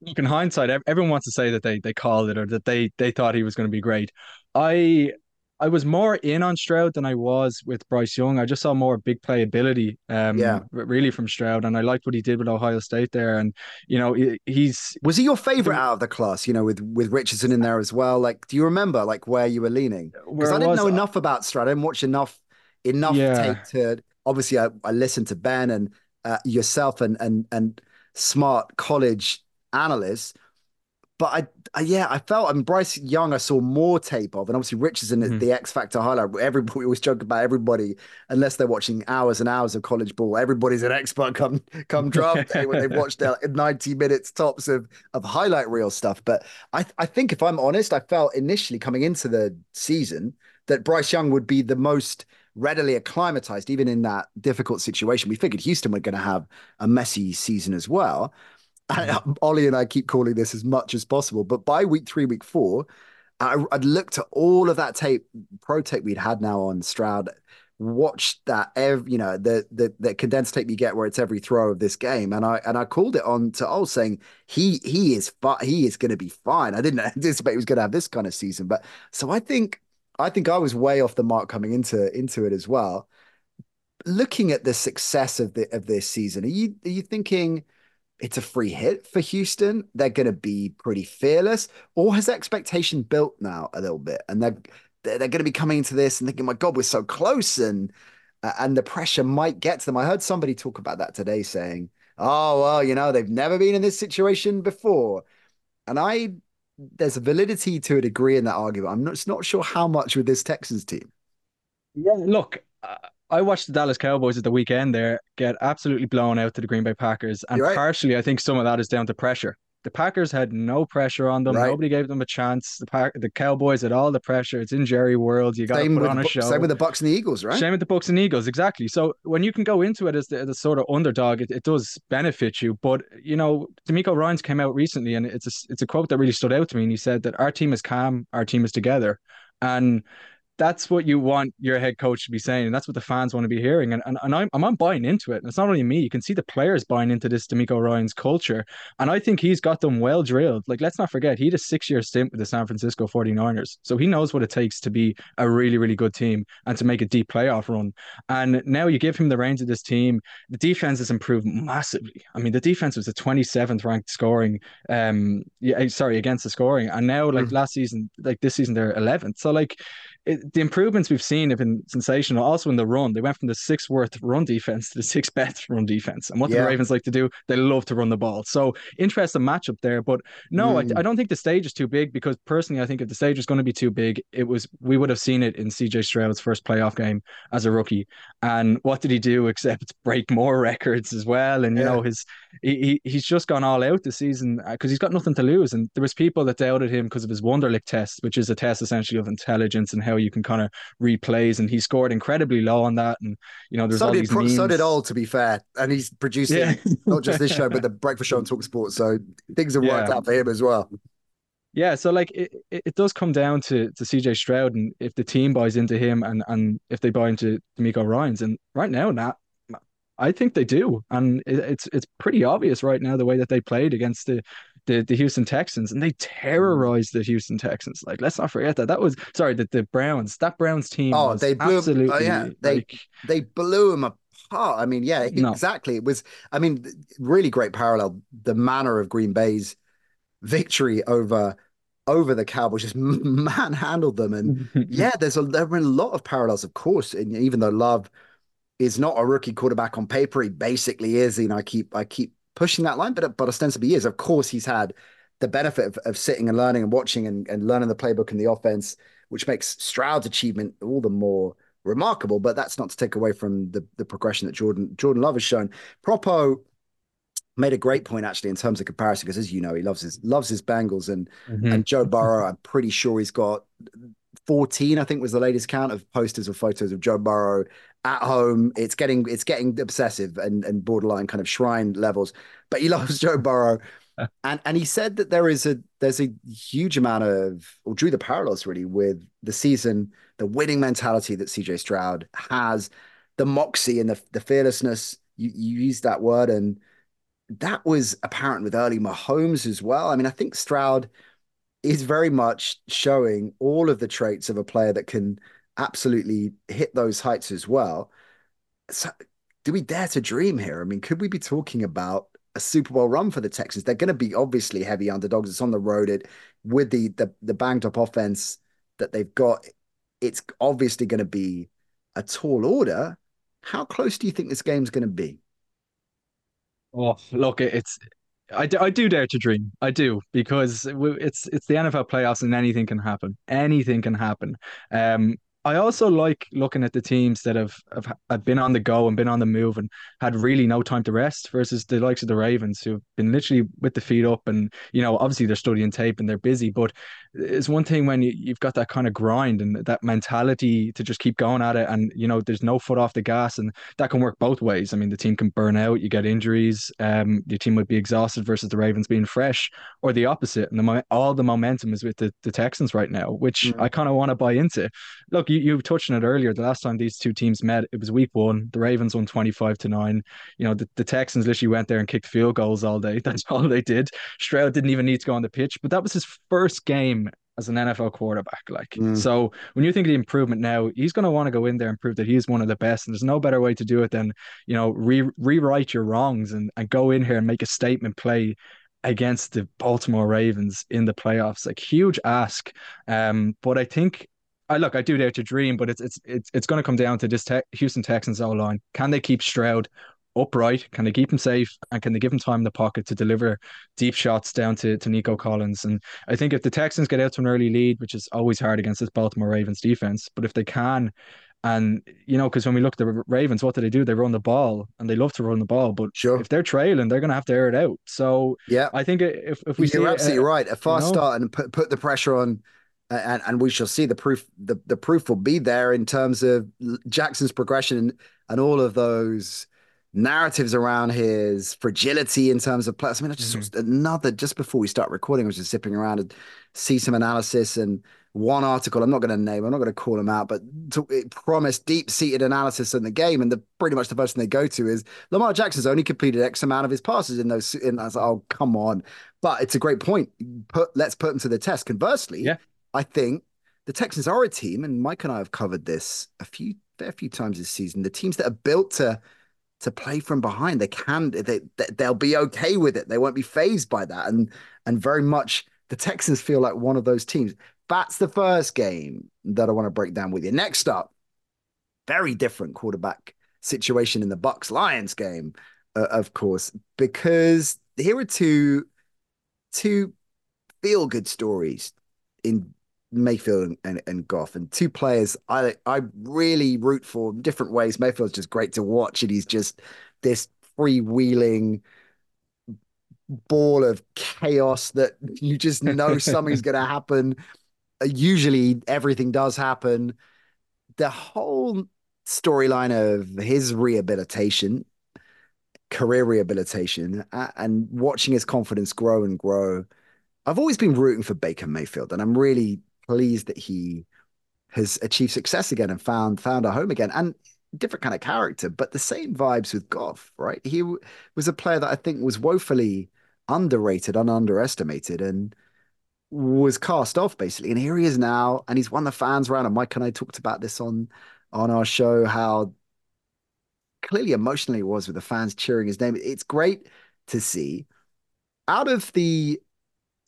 look in hindsight, everyone wants to say that they they called it or that they they thought he was going to be great. I I was more in on Stroud than I was with Bryce Young. I just saw more big playability, um, yeah. really from Stroud, and I liked what he did with Ohio State there. And you know, he's was he your favorite out of the class? You know, with with Richardson in there as well. Like, do you remember like where you were leaning? Because I didn't was, know enough about Stroud. I didn't watch enough enough yeah. tape to. Obviously, I, I listened to Ben and uh, yourself and and and smart college analysts but I, I, yeah, I felt. I mean, Bryce Young, I saw more tape of, and obviously Richardson mm-hmm. the X Factor highlight. Everybody always joke about everybody, unless they're watching hours and hours of college ball. Everybody's an expert come come draft day when they've watched their ninety minutes tops of of highlight reel stuff. But I, I think if I'm honest, I felt initially coming into the season that Bryce Young would be the most readily acclimatized, even in that difficult situation. We figured Houston were going to have a messy season as well. Ollie and I keep calling this as much as possible, but by week three, week four, I, would looked at all of that tape, pro tape we'd had now on Stroud, watched that every, you know, the, the the condensed tape you get where it's every throw of this game, and I and I called it on to Ol saying he he is fi- he is going to be fine. I didn't anticipate he was going to have this kind of season, but so I think I think I was way off the mark coming into into it as well. Looking at the success of the of this season, are you are you thinking? It's a free hit for Houston. They're going to be pretty fearless, or has expectation built now a little bit, and they're they're, going to be coming into this and thinking, "My God, we're so close," and uh, and the pressure might get to them. I heard somebody talk about that today, saying, "Oh well, you know, they've never been in this situation before," and I there's a validity to a degree in that argument. I'm not, just not sure how much with this Texans team. Yeah, look. Uh I watched the Dallas Cowboys at the weekend there get absolutely blown out to the Green Bay Packers. And right. partially, I think some of that is down to pressure. The Packers had no pressure on them. Right. Nobody gave them a chance. The Pack, the Cowboys had all the pressure. It's in Jerry World. You got to put on a show. Same with the Bucks and the Eagles, right? Same with the Bucks and Eagles, exactly. So when you can go into it as the, the sort of underdog, it, it does benefit you. But you know, DeMeco Ryans came out recently, and it's a, it's a quote that really stood out to me. And he said that our team is calm, our team is together, and that's what you want your head coach to be saying, and that's what the fans want to be hearing. And and, and I'm I'm buying into it. And it's not only me; you can see the players buying into this DeMeco Ryans culture, and I think he's got them well drilled. Like let's not forget, he had a six year stint with the San Francisco 49ers, so he knows what it takes to be a really really good team and to make a deep playoff run. And now you give him the reins of this team. The defense has improved massively. I mean, the defense was the 27th ranked scoring, um, yeah, sorry, against the scoring, and now like mm. last season, like this season they're 11th. So like it, the improvements we've seen have been sensational. Also in the run, they went from the sixth worst run defense to the sixth best run defense. And what yeah. the Ravens like to do, they love to run the ball. So interesting matchup there. But no, mm. I, I, don't think the stage is too big because personally, I think if the stage was going to be too big, it was we would have seen it in CJ Stroud's first playoff game as a rookie. And what did he do except break more records as well? And you yeah. know his he, he's just gone all out this season because uh, he's got nothing to lose. And there was people that doubted him because of his Wonderlic test, which is a test essentially of intelligence and how you can kind of replays, and he scored incredibly low on that. And you know, there's so all did, these so did all to be fair, and he's producing yeah. not just this show but the Breakfast Show on Talk Sports, so things have worked yeah. out for him as well. Yeah, so like it, it does come down to to CJ Stroud and if the team buys into him and and if they buy into DeMeco Ryans and right now Nat I think they do, and it's it's pretty obvious right now the way that they played against the the, the Houston Texans, and they mm. terrorized the Houston Texans. Like, let's not forget that. That was sorry, that the Browns, that Browns team. Oh, they blew. Absolutely, oh, yeah, they like, they blew them apart. I mean, yeah, exactly. No. It was. I mean, really great parallel. The manner of Green Bay's victory over over the Cowboys just manhandled them, and yeah, there's a there been a lot of parallels, of course. And even though Love is not a rookie quarterback on paper, he basically is. You know, I keep I keep pushing that line, but but ostensibly he is. Of course, he's had the benefit of, of sitting and learning and watching and, and learning the playbook and the offense, which makes Stroud's achievement all the more remarkable. But that's not to take away from the the progression that Jordan Jordan Love has shown. Propo made a great point actually in terms of comparison because as you know he loves his loves his Bengals and mm-hmm. and Joe Burrow. I'm pretty sure he's got 14, I think was the latest count of posters or photos of Joe Burrow at home. It's getting it's getting obsessive and, and borderline kind of shrine levels. But he loves Joe Burrow. and and he said that there is a there's a huge amount of or drew the parallels really with the season, the winning mentality that CJ Stroud has, the moxie and the the fearlessness. You you use that word and that was apparent with early Mahomes as well. I mean, I think Stroud is very much showing all of the traits of a player that can absolutely hit those heights as well. So, do we dare to dream here? I mean, could we be talking about a Super Bowl run for the Texans? They're going to be obviously heavy underdogs. It's on the road. It with the the, the banged up offense that they've got. It's obviously going to be a tall order. How close do you think this game's going to be? Oh, look, it's I do, I do dare to dream. I do because it's it's the NFL playoffs and anything can happen. Anything can happen. Um, I also like looking at the teams that have, have, have been on the go and been on the move and had really no time to rest versus the likes of the Ravens who've been literally with the feet up and you know obviously they're studying tape and they're busy but it's one thing when you, you've got that kind of grind and that mentality to just keep going at it and you know there's no foot off the gas and that can work both ways. I mean the team can burn out, you get injuries, um, your team would be exhausted versus the Ravens being fresh or the opposite and the, all the momentum is with the, the Texans right now which mm. I kind of want to buy into. Look, you you, you touched on it earlier. The last time these two teams met, it was week one. The Ravens won 25 to 9. You know, the, the Texans literally went there and kicked field goals all day. That's all they did. Stroud didn't even need to go on the pitch, but that was his first game as an NFL quarterback. Like, mm. so when you think of the improvement now, he's going to want to go in there and prove that he's one of the best. And there's no better way to do it than, you know, re- rewrite your wrongs and, and go in here and make a statement play against the Baltimore Ravens in the playoffs. Like, huge ask. Um, but I think I look, I do dare to dream, but it's it's it's it's going to come down to this te- Houston Texans O line. Can they keep Stroud upright? Can they keep him safe? And can they give him time in the pocket to deliver deep shots down to, to Nico Collins? And I think if the Texans get out to an early lead, which is always hard against this Baltimore Ravens defense, but if they can, and you know, because when we look at the Ravens, what do they do? They run the ball, and they love to run the ball. But sure. if they're trailing, they're going to have to air it out. So yeah, I think if if we you're see absolutely right, a fast you know, start and put put the pressure on and, and we shall see the proof the, the proof will be there in terms of Jackson's progression and all of those narratives around his fragility in terms of plus. I mean, I just mm-hmm. another just before we start recording, I was just zipping around and see some analysis and one article. I'm not going to name, I'm not going to call them out, but to, it promised deep seated analysis in the game. And the pretty much the first thing they go to is Lamar Jackson's only completed X amount of his passes in those. And I was like, oh, come on. But it's a great point. Put let's put them to the test. Conversely, yeah. I think the Texans are a team, and Mike and I have covered this a few fair few times this season. The teams that are built to to play from behind, they can they they'll be okay with it. They won't be phased by that, and and very much the Texans feel like one of those teams. That's the first game that I want to break down with you. Next up, very different quarterback situation in the Bucks Lions game, uh, of course, because here are two two feel good stories in Mayfield and, and Goff and two players I I really root for in different ways. Mayfield's just great to watch, and he's just this freewheeling ball of chaos that you just know something's going to happen. Uh, usually, everything does happen. The whole storyline of his rehabilitation, career rehabilitation, and watching his confidence grow and grow. I've always been rooting for Baker Mayfield, and I'm really pleased that he has achieved success again and found found a home again. And different kind of character, but the same vibes with Goff, right? He was a player that I think was woefully underrated and underestimated and was cast off basically. And here he is now, and he's won the fans round. And Mike and I talked about this on on our show, how clearly emotionally was with the fans cheering his name. It's great to see. Out of the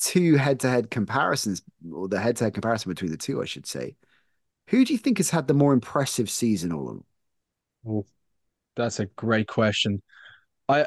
two head-to-head comparisons, or the head-to-head comparison between the two, I should say. Who do you think has had the more impressive season all that's a great question. I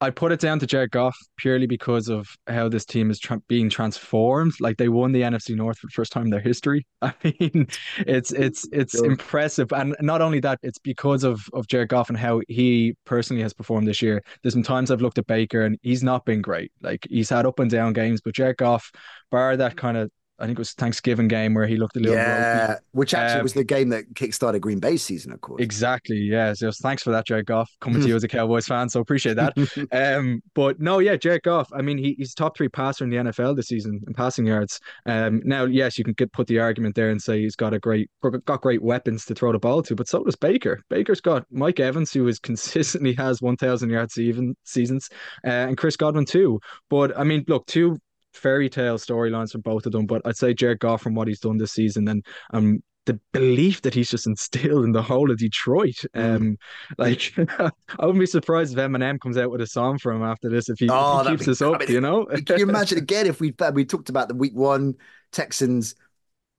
I put it down to Jared Goff purely because of how this team is tra- being transformed. Like they won the NFC North for the first time in their history. I mean, it's it's it's sure. impressive, and not only that, it's because of of Jared Goff and how he personally has performed this year. There's some times I've looked at Baker and he's not been great. Like he's had up and down games, but Jared Goff, bar that kind of I think it was Thanksgiving game where he looked a little yeah, ropey. which actually um, was the game that kickstarted Green Bay's season, of course. Exactly. Yeah. So thanks for that, Jared Goff, coming to you as a Cowboys fan. So appreciate that. um, but no, yeah, Jared Goff. I mean, he, he's top three passer in the NFL this season in passing yards. Um, now, yes, you can get, put the argument there and say he's got a great got great weapons to throw the ball to, but so does Baker. Baker's got Mike Evans, who is consistently has one thousand yards even seasons, uh, and Chris Godwin too. But I mean, look, two fairy tale storylines from both of them, but I'd say Jared Goff from what he's done this season and um the belief that he's just instilled in the whole of Detroit. Mm. Um, like I wouldn't be surprised if Eminem comes out with a song for him after this if he, oh, if he keeps be, this up. I mean, you know, can you imagine again if we we talked about the week one Texans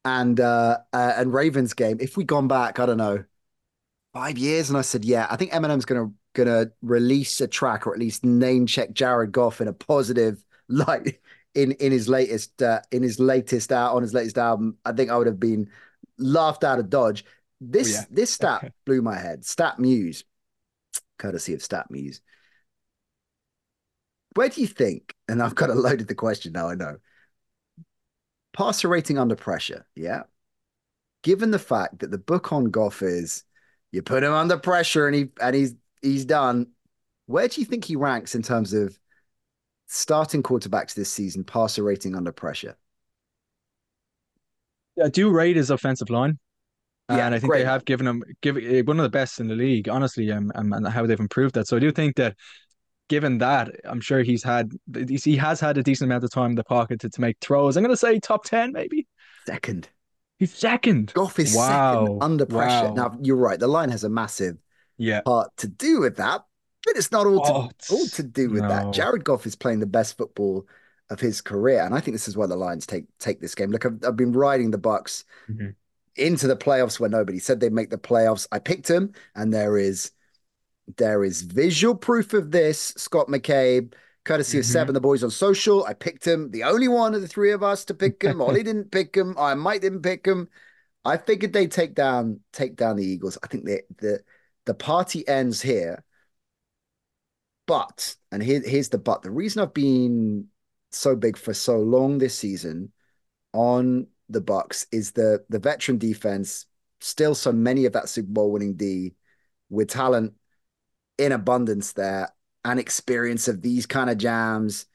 and uh, uh and Ravens game? If we'd gone back, I don't know, five years, and I said, yeah, I think Eminem's gonna gonna release a track or at least name check Jared Goff in a positive light in in his latest uh, in his latest out on his latest album, I think I would have been laughed out of Dodge. This oh, yeah. this stat blew my head. Stat Muse, courtesy of Stat Muse. Where do you think? And I've got a loaded the question now. I know. Passer rating under pressure. Yeah. Given the fact that the book on Goff is you put him under pressure and he and he's he's done. Where do you think he ranks in terms of starting quarterbacks this season passer rating under pressure? I do rate his offensive line. Yeah, and I think great. they have given him give eh, one of the best in the league, honestly, um, um, and how they've improved that. So I do think that, given that, I'm sure he's had he has had a decent amount of time in the pocket to, to make throws. I'm going to say top ten, maybe second. He's second. Goff is wow. second under pressure. Wow. Now you're right. The line has a massive yeah part to do with that, but it's not all to, all to do with no. that. Jared Goff is playing the best football of his career, and I think this is why the Lions take take this game. Look, I've, I've been riding the Bucks mm-hmm. into the playoffs where nobody said they'd make the playoffs. I picked them, and there is there is visual proof of this. Scott McCabe, courtesy mm-hmm. of Seven, the boys on social. I picked him, the only one of the three of us to pick him. Ollie didn't pick him. I might didn't pick him. I figured they'd take down take down the Eagles. I think the the the party ends here but, and here, here's the but, the reason I've been so big for so long this season on the Bucks is the the veteran defense, still so many of that Super Bowl winning D with talent in abundance there and experience of these kind of jams.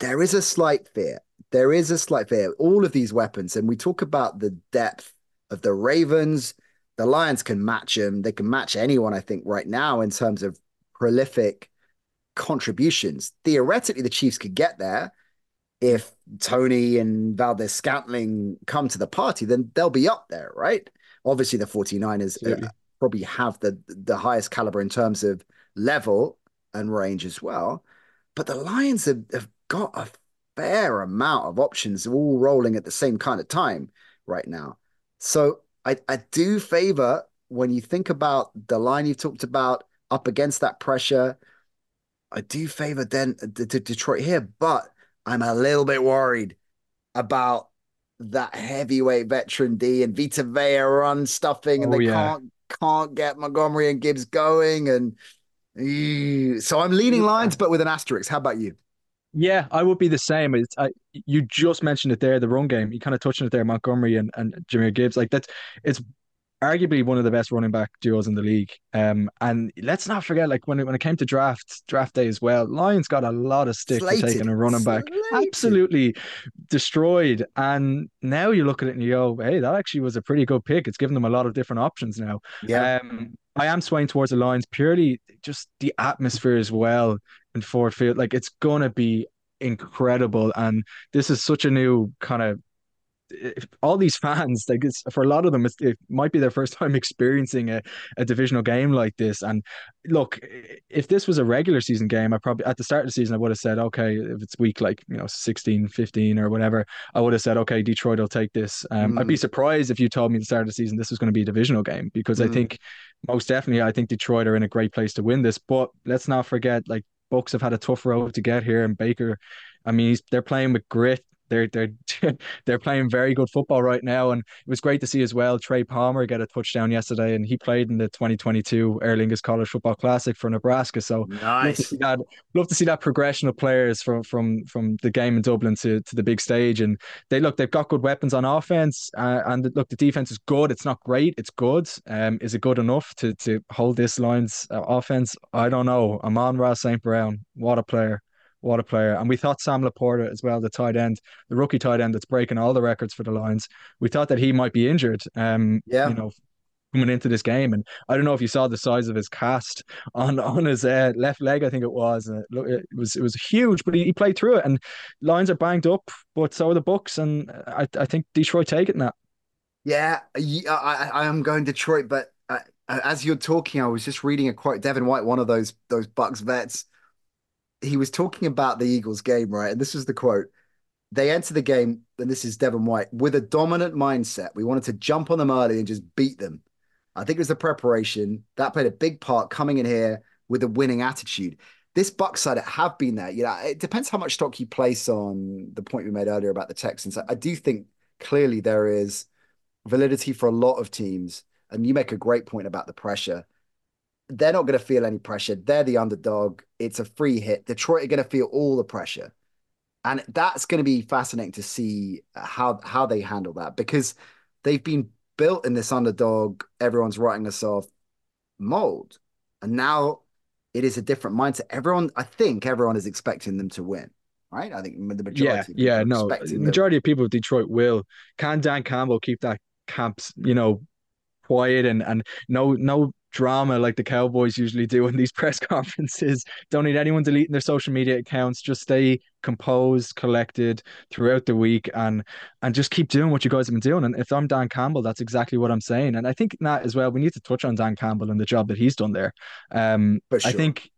There is a slight fear. There is a slight fear. All of these weapons, and we talk about the depth of the Ravens. The Lions can match them. They can match anyone, I think, right now in terms of prolific contributions. Theoretically, the Chiefs could get there if Toney and Valdes-Scantling come to the party, then they'll be up there, right? Obviously, the 49ers uh, probably have the the highest caliber in terms of level and range as well. But the Lions have, have got a fair amount of options all rolling at the same kind of time right now. So I, I do favor when you think about the line you've talked about up against that pressure, I do favor Den- D- D- Detroit here, but I'm a little bit worried about that heavyweight veteran D and Vita Vea run stuffing, and oh, they yeah. can't can't get Montgomery and Gibbs going, and so I'm leaning lines, but with an asterisk. How about you? Yeah, I would be the same. It's, I, you just mentioned it there, the run game. You kind of touched on it there, Montgomery and, and Jahmyr Gibbs. Like that's it's arguably one of the best running back duos in the league. Um, and let's not forget, like when it when it came to draft draft day as well, Lions got a lot of stick Slated. for taking a running back, Slated. absolutely destroyed. And now you look at it and you go, hey, that actually was a pretty good pick. It's given them a lot of different options now. Yeah. Um, I am swaying towards the Lions purely just the atmosphere as well in Ford Field. Like it's gonna be incredible, and this is such a new kind of all these fans, like it's, for a lot of them, it might be their first time experiencing a, a divisional game like this. And look, if this was a regular season game, I probably at the start of the season I would have said, okay, if it's week like you know 16, 15 or whatever, I would have said, okay, Detroit will take this. Um, mm. I'd be mm. surprised if you told me at the start of the season this was going to be a divisional game because mm. I think most definitely I think Detroit are in a great place to win this. But let's not forget, like Bucks have had a tough road to get here, and Baker, I mean, they're playing with grit they're they're they're playing very good football right now, and it was great to see as well. Trey Palmer get a touchdown yesterday, and he played in the 2022 Aer Lingus College Football Classic for Nebraska. So nice. love to see that. Love to see that progression of players from from from the game in Dublin to to the big stage, and they look they've got good weapons on offense, uh, and look the defense is good. It's not great, it's good. Um, is it good enough to to hold this Lions uh, offense? I don't know. Amon-Ra St. Brown, what a player. What a player. And we thought Sam LaPorta as well, the tight end, the rookie tight end that's breaking all the records for the Lions. We thought that he might be injured. Um, yeah. you know, coming into this game. And I don't know if you saw the size of his cast on on his uh, left leg. I think it was. Uh, it was it was huge, but he, he played through it. And Lions are banged up, but so are the Bucks. And I I think Detroit taking that. Yeah, I I am going Detroit, but uh, as you're talking, I was just reading a quote. Devin White, one of those those Bucks vets he was talking about the Eagles game, right? And this is the quote. They enter the game, and this is Devin White, with a dominant mindset. We wanted to jump on them early and just beat them. I think it was the preparation that played a big part coming in here with a winning attitude. This Bucks side have been there. You know, it depends how much stock you place on the point we made earlier about the Texans. I do think clearly there is validity for a lot of teams, and you make a great point about the pressure they're not going to feel any pressure. They're the underdog. It's a free hit. Detroit are going to feel all the pressure. And that's going to be fascinating to see how how they handle that because they've been built in this underdog, everyone's writing us off mold. And now it is a different mindset. Everyone, I think everyone is expecting them to win. Right? I think the majority. Yeah, yeah, no. Majority them. of people at Detroit will. Can Dan Campbell keep that camps, you know, quiet and and no no drama like the Cowboys usually do in these press conferences. Don't need anyone deleting their social media accounts. Just stay composed, collected throughout the week, and and just keep doing what you guys have been doing. And if I'm Dan Campbell, that's exactly what I'm saying. And I think that as well, we need to touch on Dan Campbell and the job that he's done there. Um, sure. I think,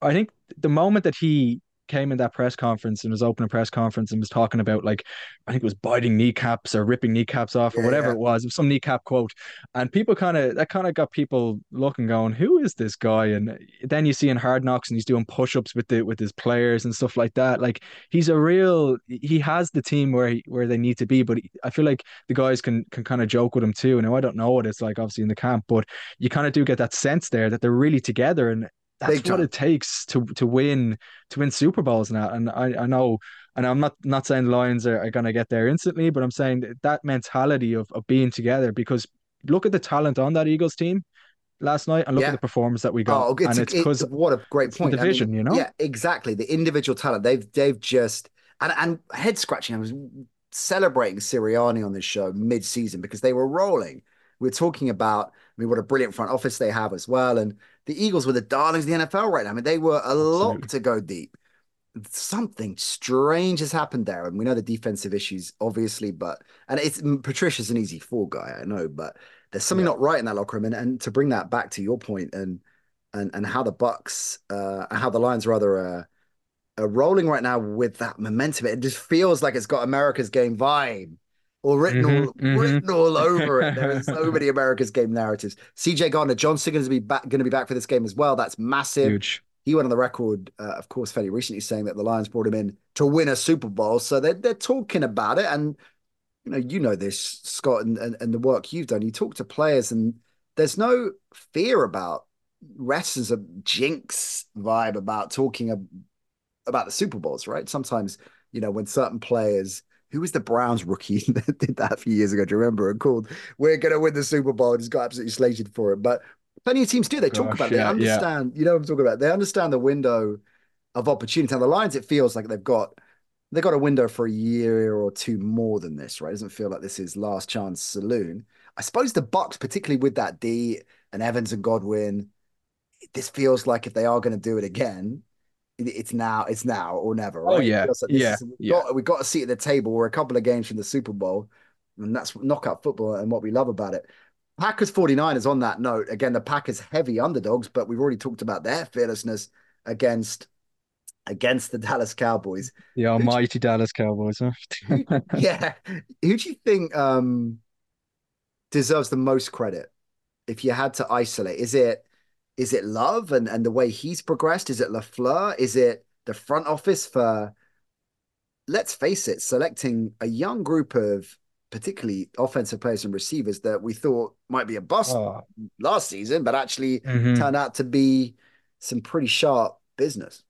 I think the moment that he came in that press conference and was opening press conference and was talking about like I think it was biting kneecaps or ripping kneecaps off or yeah, whatever yeah. it was, some kneecap quote. And people kind of that kind of got people looking, going, "Who is this guy?" And then you see in Hard Knocks and he's doing push-ups with the with his players and stuff like that. Like he's a real. He has the team where he, where they need to be, but I feel like the guys can can kind of joke with him too. Now I don't know what it's like, obviously in the camp, but you kind of do get that sense there that they're really together and that's Big what time. it takes to to win to win Super Bowls now. And I, I know, and I'm not not saying the Lions are, are going to get there instantly, but I'm saying that, that mentality of of being together because look at the talent on that Eagles team last night and look yeah. at the performance that we got. Oh, it's, and it's because it, what a great point. division, I mean, you know. Yeah, exactly. The individual talent they've they've just and and head scratching. I was celebrating Sirianni on this show mid season because they were rolling. We we're talking about I mean, what a brilliant front office they have as well. And the Eagles were the darlings of the NFL right now. I mean, they were a lock to go deep. Something strange has happened there. And we know the defensive issues, obviously, but and it's Patricia's an easy fall guy, I know, but there's something yeah. not right in that locker room. And, and to bring that back to your point and and and how the Bucks uh how the Lions rather uh are rolling right now with that momentum. It just feels like it's got America's game vibe or written mm-hmm, all mm-hmm. written all over it. There are so many America's game narratives. CJ Gardner Johnson going to be back going to be back for this game as well. That's massive. Huge. He went on the record, uh, of course, fairly recently saying that the Lions brought him in to win a Super Bowl. So they're they're talking about it, and you know you know this Scott and, and, and the work you've done. You talk to players, and there's no fear about rest as a jinx vibe about talking about the Super Bowls, right? Sometimes you know when certain players who was the Browns rookie that did that a few years ago? Do you remember? And called, "We're going to win the Super Bowl," and he's got absolutely slated for it. But plenty of teams do. They talk about it. They understand. Yeah. You know what I'm talking about. They understand the window of opportunity. And the Lions, it feels like they've got they've got a window for a year or two more than this, right? It doesn't feel like this is last chance saloon. I suppose the Bucks, particularly with that D and Evans and Godwin, this feels like if they are going to do it again, it's now it's now or never oh, right? oh yeah like yeah, is, we've, yeah. Got, we've got a seat at the table we're a couple of games from the super bowl and that's knockout football and what we love about it packers 49ers on that note again the packers heavy underdogs but we've already talked about their fearlessness against against the dallas cowboys the almighty dallas cowboys huh? yeah who do you think um deserves the most credit if you had to isolate is it is it Love and, and the way he's progressed? Is it LaFleur? Is it the front office for let's face it, selecting a young group of particularly offensive players and receivers that we thought might be a bust oh. last season, but actually mm-hmm. turned out to be some pretty sharp business.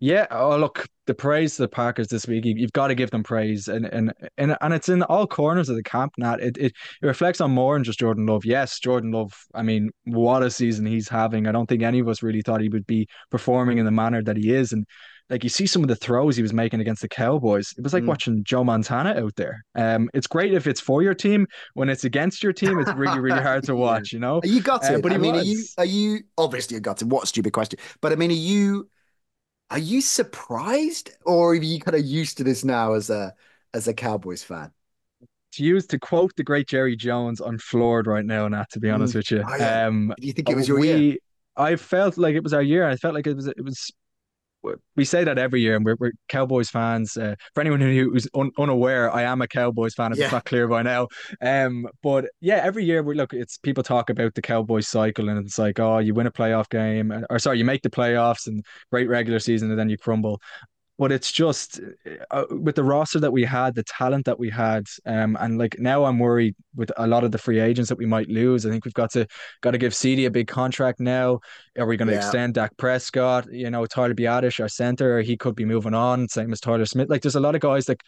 Yeah, oh look, the praise to the Packers this week, you, have got to give them praise, and and and and it's in all corners of the camp. Nat, it, it it reflects on more than just Jordan Love. Yes, Jordan Love. I mean, what a season he's having. I don't think any of us really thought he would be performing in the manner that he is, and like you see some of the throws he was making against the Cowboys. It was like mm. watching Joe Montana out there. Um, it's great if it's for your team. When it's against your team, it's really really hard to watch. You know, you got it. Uh, but I mean, was. are you are you obviously you got it. What stupid question? But I mean, are you are you surprised, or are you kind of used to this now as a as a Cowboys fan? To use to quote the great Jerry Jones, I'm floored right now, Nat. To be honest mm. with you, oh, yeah. um, do you think it was your we, year? I felt like it was our year. I felt like it was it was we say that every year, and we're, we're Cowboys fans. Uh, for anyone who's un- unaware, I am a Cowboys fan. If yeah. it's not clear by now, um, but yeah, every year we look. It's people talk about the Cowboys cycle, and it's like, oh, you win a playoff game, or sorry, you make the playoffs and great regular season, and then you crumble but it's just uh, with the roster that we had, the talent that we had, um, and like now I'm worried with a lot of the free agents that we might lose. I think we've got to got to give CeeDee a big contract now. Are we going to yeah. extend Dak Prescott? You know, Tyler Biadasz, our center, he could be moving on. Same as Tyler Smith. Like, there's a lot of guys that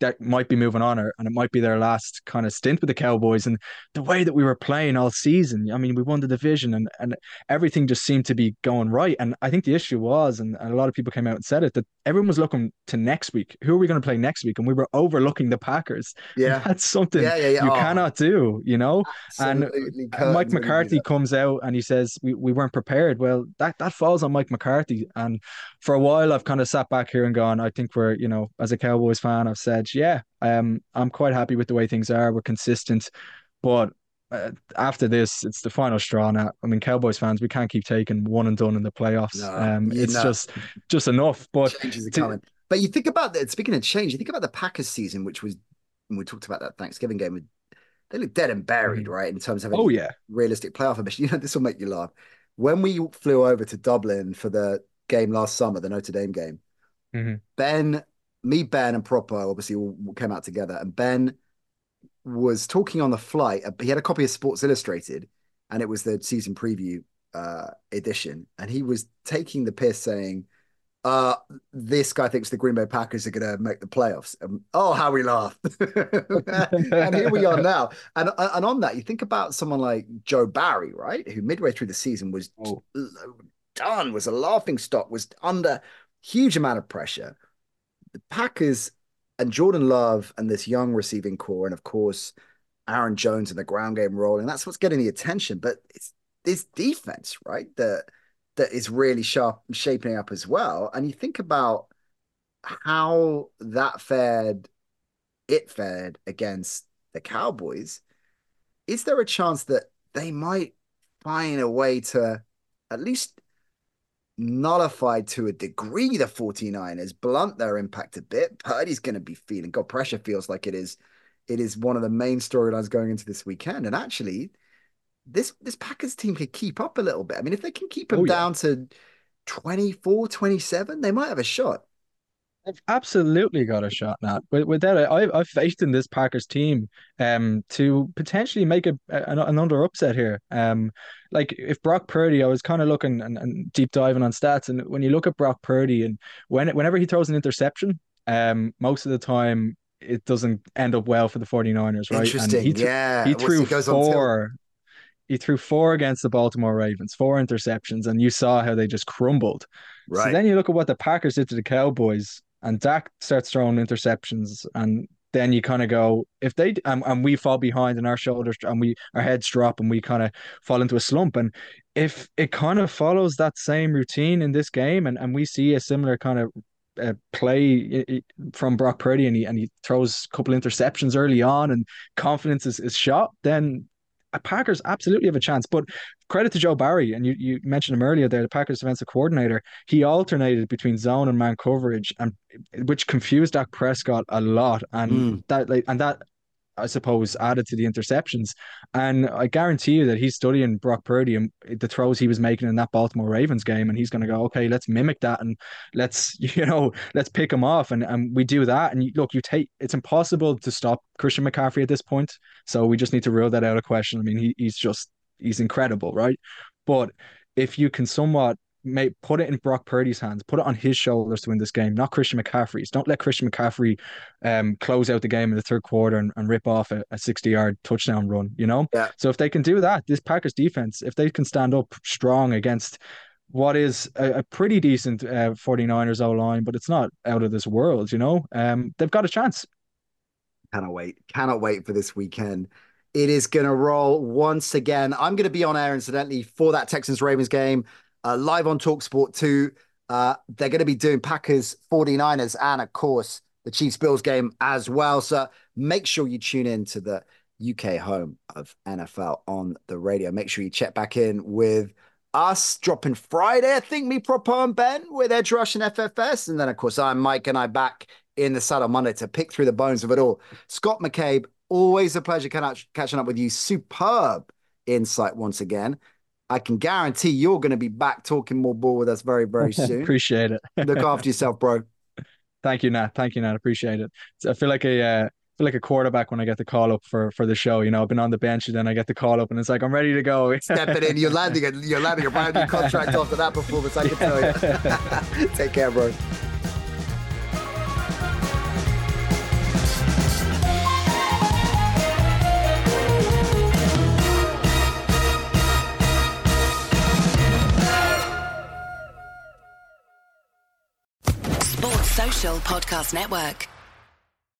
that might be moving on or, and it might be their last kind of stint with the Cowboys. And the way that we were playing all season, I mean, we won the division and, and everything just seemed to be going right. And I think the issue was, and, and a lot of people came out and said it, that everyone was looking to next week. Who are we going to play next week? And we were overlooking the Packers. Yeah. And that's something yeah, yeah, yeah. you oh. cannot do, you know? Absolutely and Mike McCarthy comes out and he says, we, we weren't prepared. Well, that, that falls on Mike McCarthy. And for a while, I've kind of sat back here and gone, I think we're, you know, as a Cowboys fan, I've said, yeah, um, I'm quite happy with the way things are. We're consistent, but uh, after this, it's the final straw. Now, I mean, Cowboys fans, we can't keep taking one and done in the playoffs. No, um, it's not. just just enough. But to, But you think about that. Speaking of change, you think about the Packers season, which was we talked about that Thanksgiving game. They look dead and buried, mm. right, in terms of oh yeah realistic playoff ambition. You know, this will make you laugh. When we flew over to Dublin for the game last summer, the Notre Dame game, mm-hmm. Ben me, Ben, and Proper obviously all came out together, and Ben was talking on the flight. He had a copy of Sports Illustrated, and it was the season preview uh, edition, and he was taking the piss, saying, uh, "This guy thinks the Green Bay Packers are going to make the playoffs." Um, oh, how we laughed! and here we are now. And and on that, you think about someone like Joe Barry, right, who midway through the season was oh. done, was a laughing stock, was under huge amount of pressure the Packers and Jordan Love and this young receiving corps, and of course Aaron Jones and the ground game rolling. That's what's getting the attention. But it's this defense, right? That that is really sharp and shaping up as well. And you think about how that fared, it fared against the Cowboys. Is there a chance that they might find a way to at least nullified to a degree the 49ers, blunt their impact a bit. Purdy's going to be feeling, God, pressure feels like it is. It is one of the main storylines going into this weekend. And actually, this this Packers team could keep up a little bit. I mean, if they can keep oh, them oh, yeah. down to 24, 27, they might have a shot. They've absolutely got a shot now. Without it, I've, I've faith in this Packers team um, to potentially make a, a, another upset here. Um, like if Brock Purdy, I was kind of looking and, and, deep diving on stats, and when you look at Brock Purdy, and when whenever he throws an interception, um, most of the time it doesn't end up well for the 49ers, right? Interesting. And he th- yeah. He threw four. He threw four against the Baltimore Ravens, four interceptions, and you saw how they just crumbled. Right. So then you look at what the Packers did to the Cowboys and Dak starts throwing interceptions, and then you kind of go if they and, and we fall behind and our shoulders and we our heads drop and we kind of fall into a slump and if it kind of follows that same routine in this game and, and we see a similar kind of uh, play from Brock Purdy and he and he throws a couple interceptions early on and confidence is, is shot then Packers absolutely have a chance. But credit to Joe Barry, and you, you mentioned him earlier there, the Packers defensive coordinator. He alternated between zone and man coverage, and which confused Dak Prescott a lot. And mm. that like and that I suppose, added to the interceptions. And I guarantee you that he's studying Brock Purdy and the throws he was making in that Baltimore Ravens game. And he's going to go, okay, let's mimic that and let's, you know, let's pick him off. And, and we do that. And look, you take, it's impossible to stop Christian McCaffrey at this point. So we just need to rule that out of question. I mean, he, he's just, he's incredible, right? But if you can somewhat May put it in Brock Purdy's hands, put it on his shoulders to win this game, not Christian McCaffrey's. Don't let Christian McCaffrey um, close out the game in the third quarter and, and rip off a, a 60 yard touchdown run, you know? Yeah. So if they can do that, this Packers defense, if they can stand up strong against what is a, a pretty decent uh, 49ers O line, but it's not out of this world, you know? Um, they've got a chance. Cannot wait. Cannot wait for this weekend. It is going to roll once again. I'm going to be on air, incidentally, for that Texans Ravens game uh, live on Talksport 2. Uh, they're going to be doing Packers 49ers and, of course, the Chiefs Bills game as well. So make sure you tune in to the UK home of NFL on the radio. Make sure you check back in with us dropping Friday, I think, me, Propo, and Ben with Edge Rush and FFS. And then, of course, I'm Mike and I back in the saddle Monday to pick through the bones of it all. Scott McCabe, always a pleasure catching up with you. Superb insight once again. I can guarantee you're going to be back talking more ball with us very, very soon. Appreciate it. Look after yourself, bro. Thank you, Nat. Thank you, Nat. Appreciate it. I feel like a uh, feel like a quarterback when I get the call up for for the show. You know, I've been on the bench and then I get the call up and it's like I'm ready to go. Stepping in, you're landing a you're landing a brand new contract after that performance. I can tell you. Take care, bro. Podcast Network.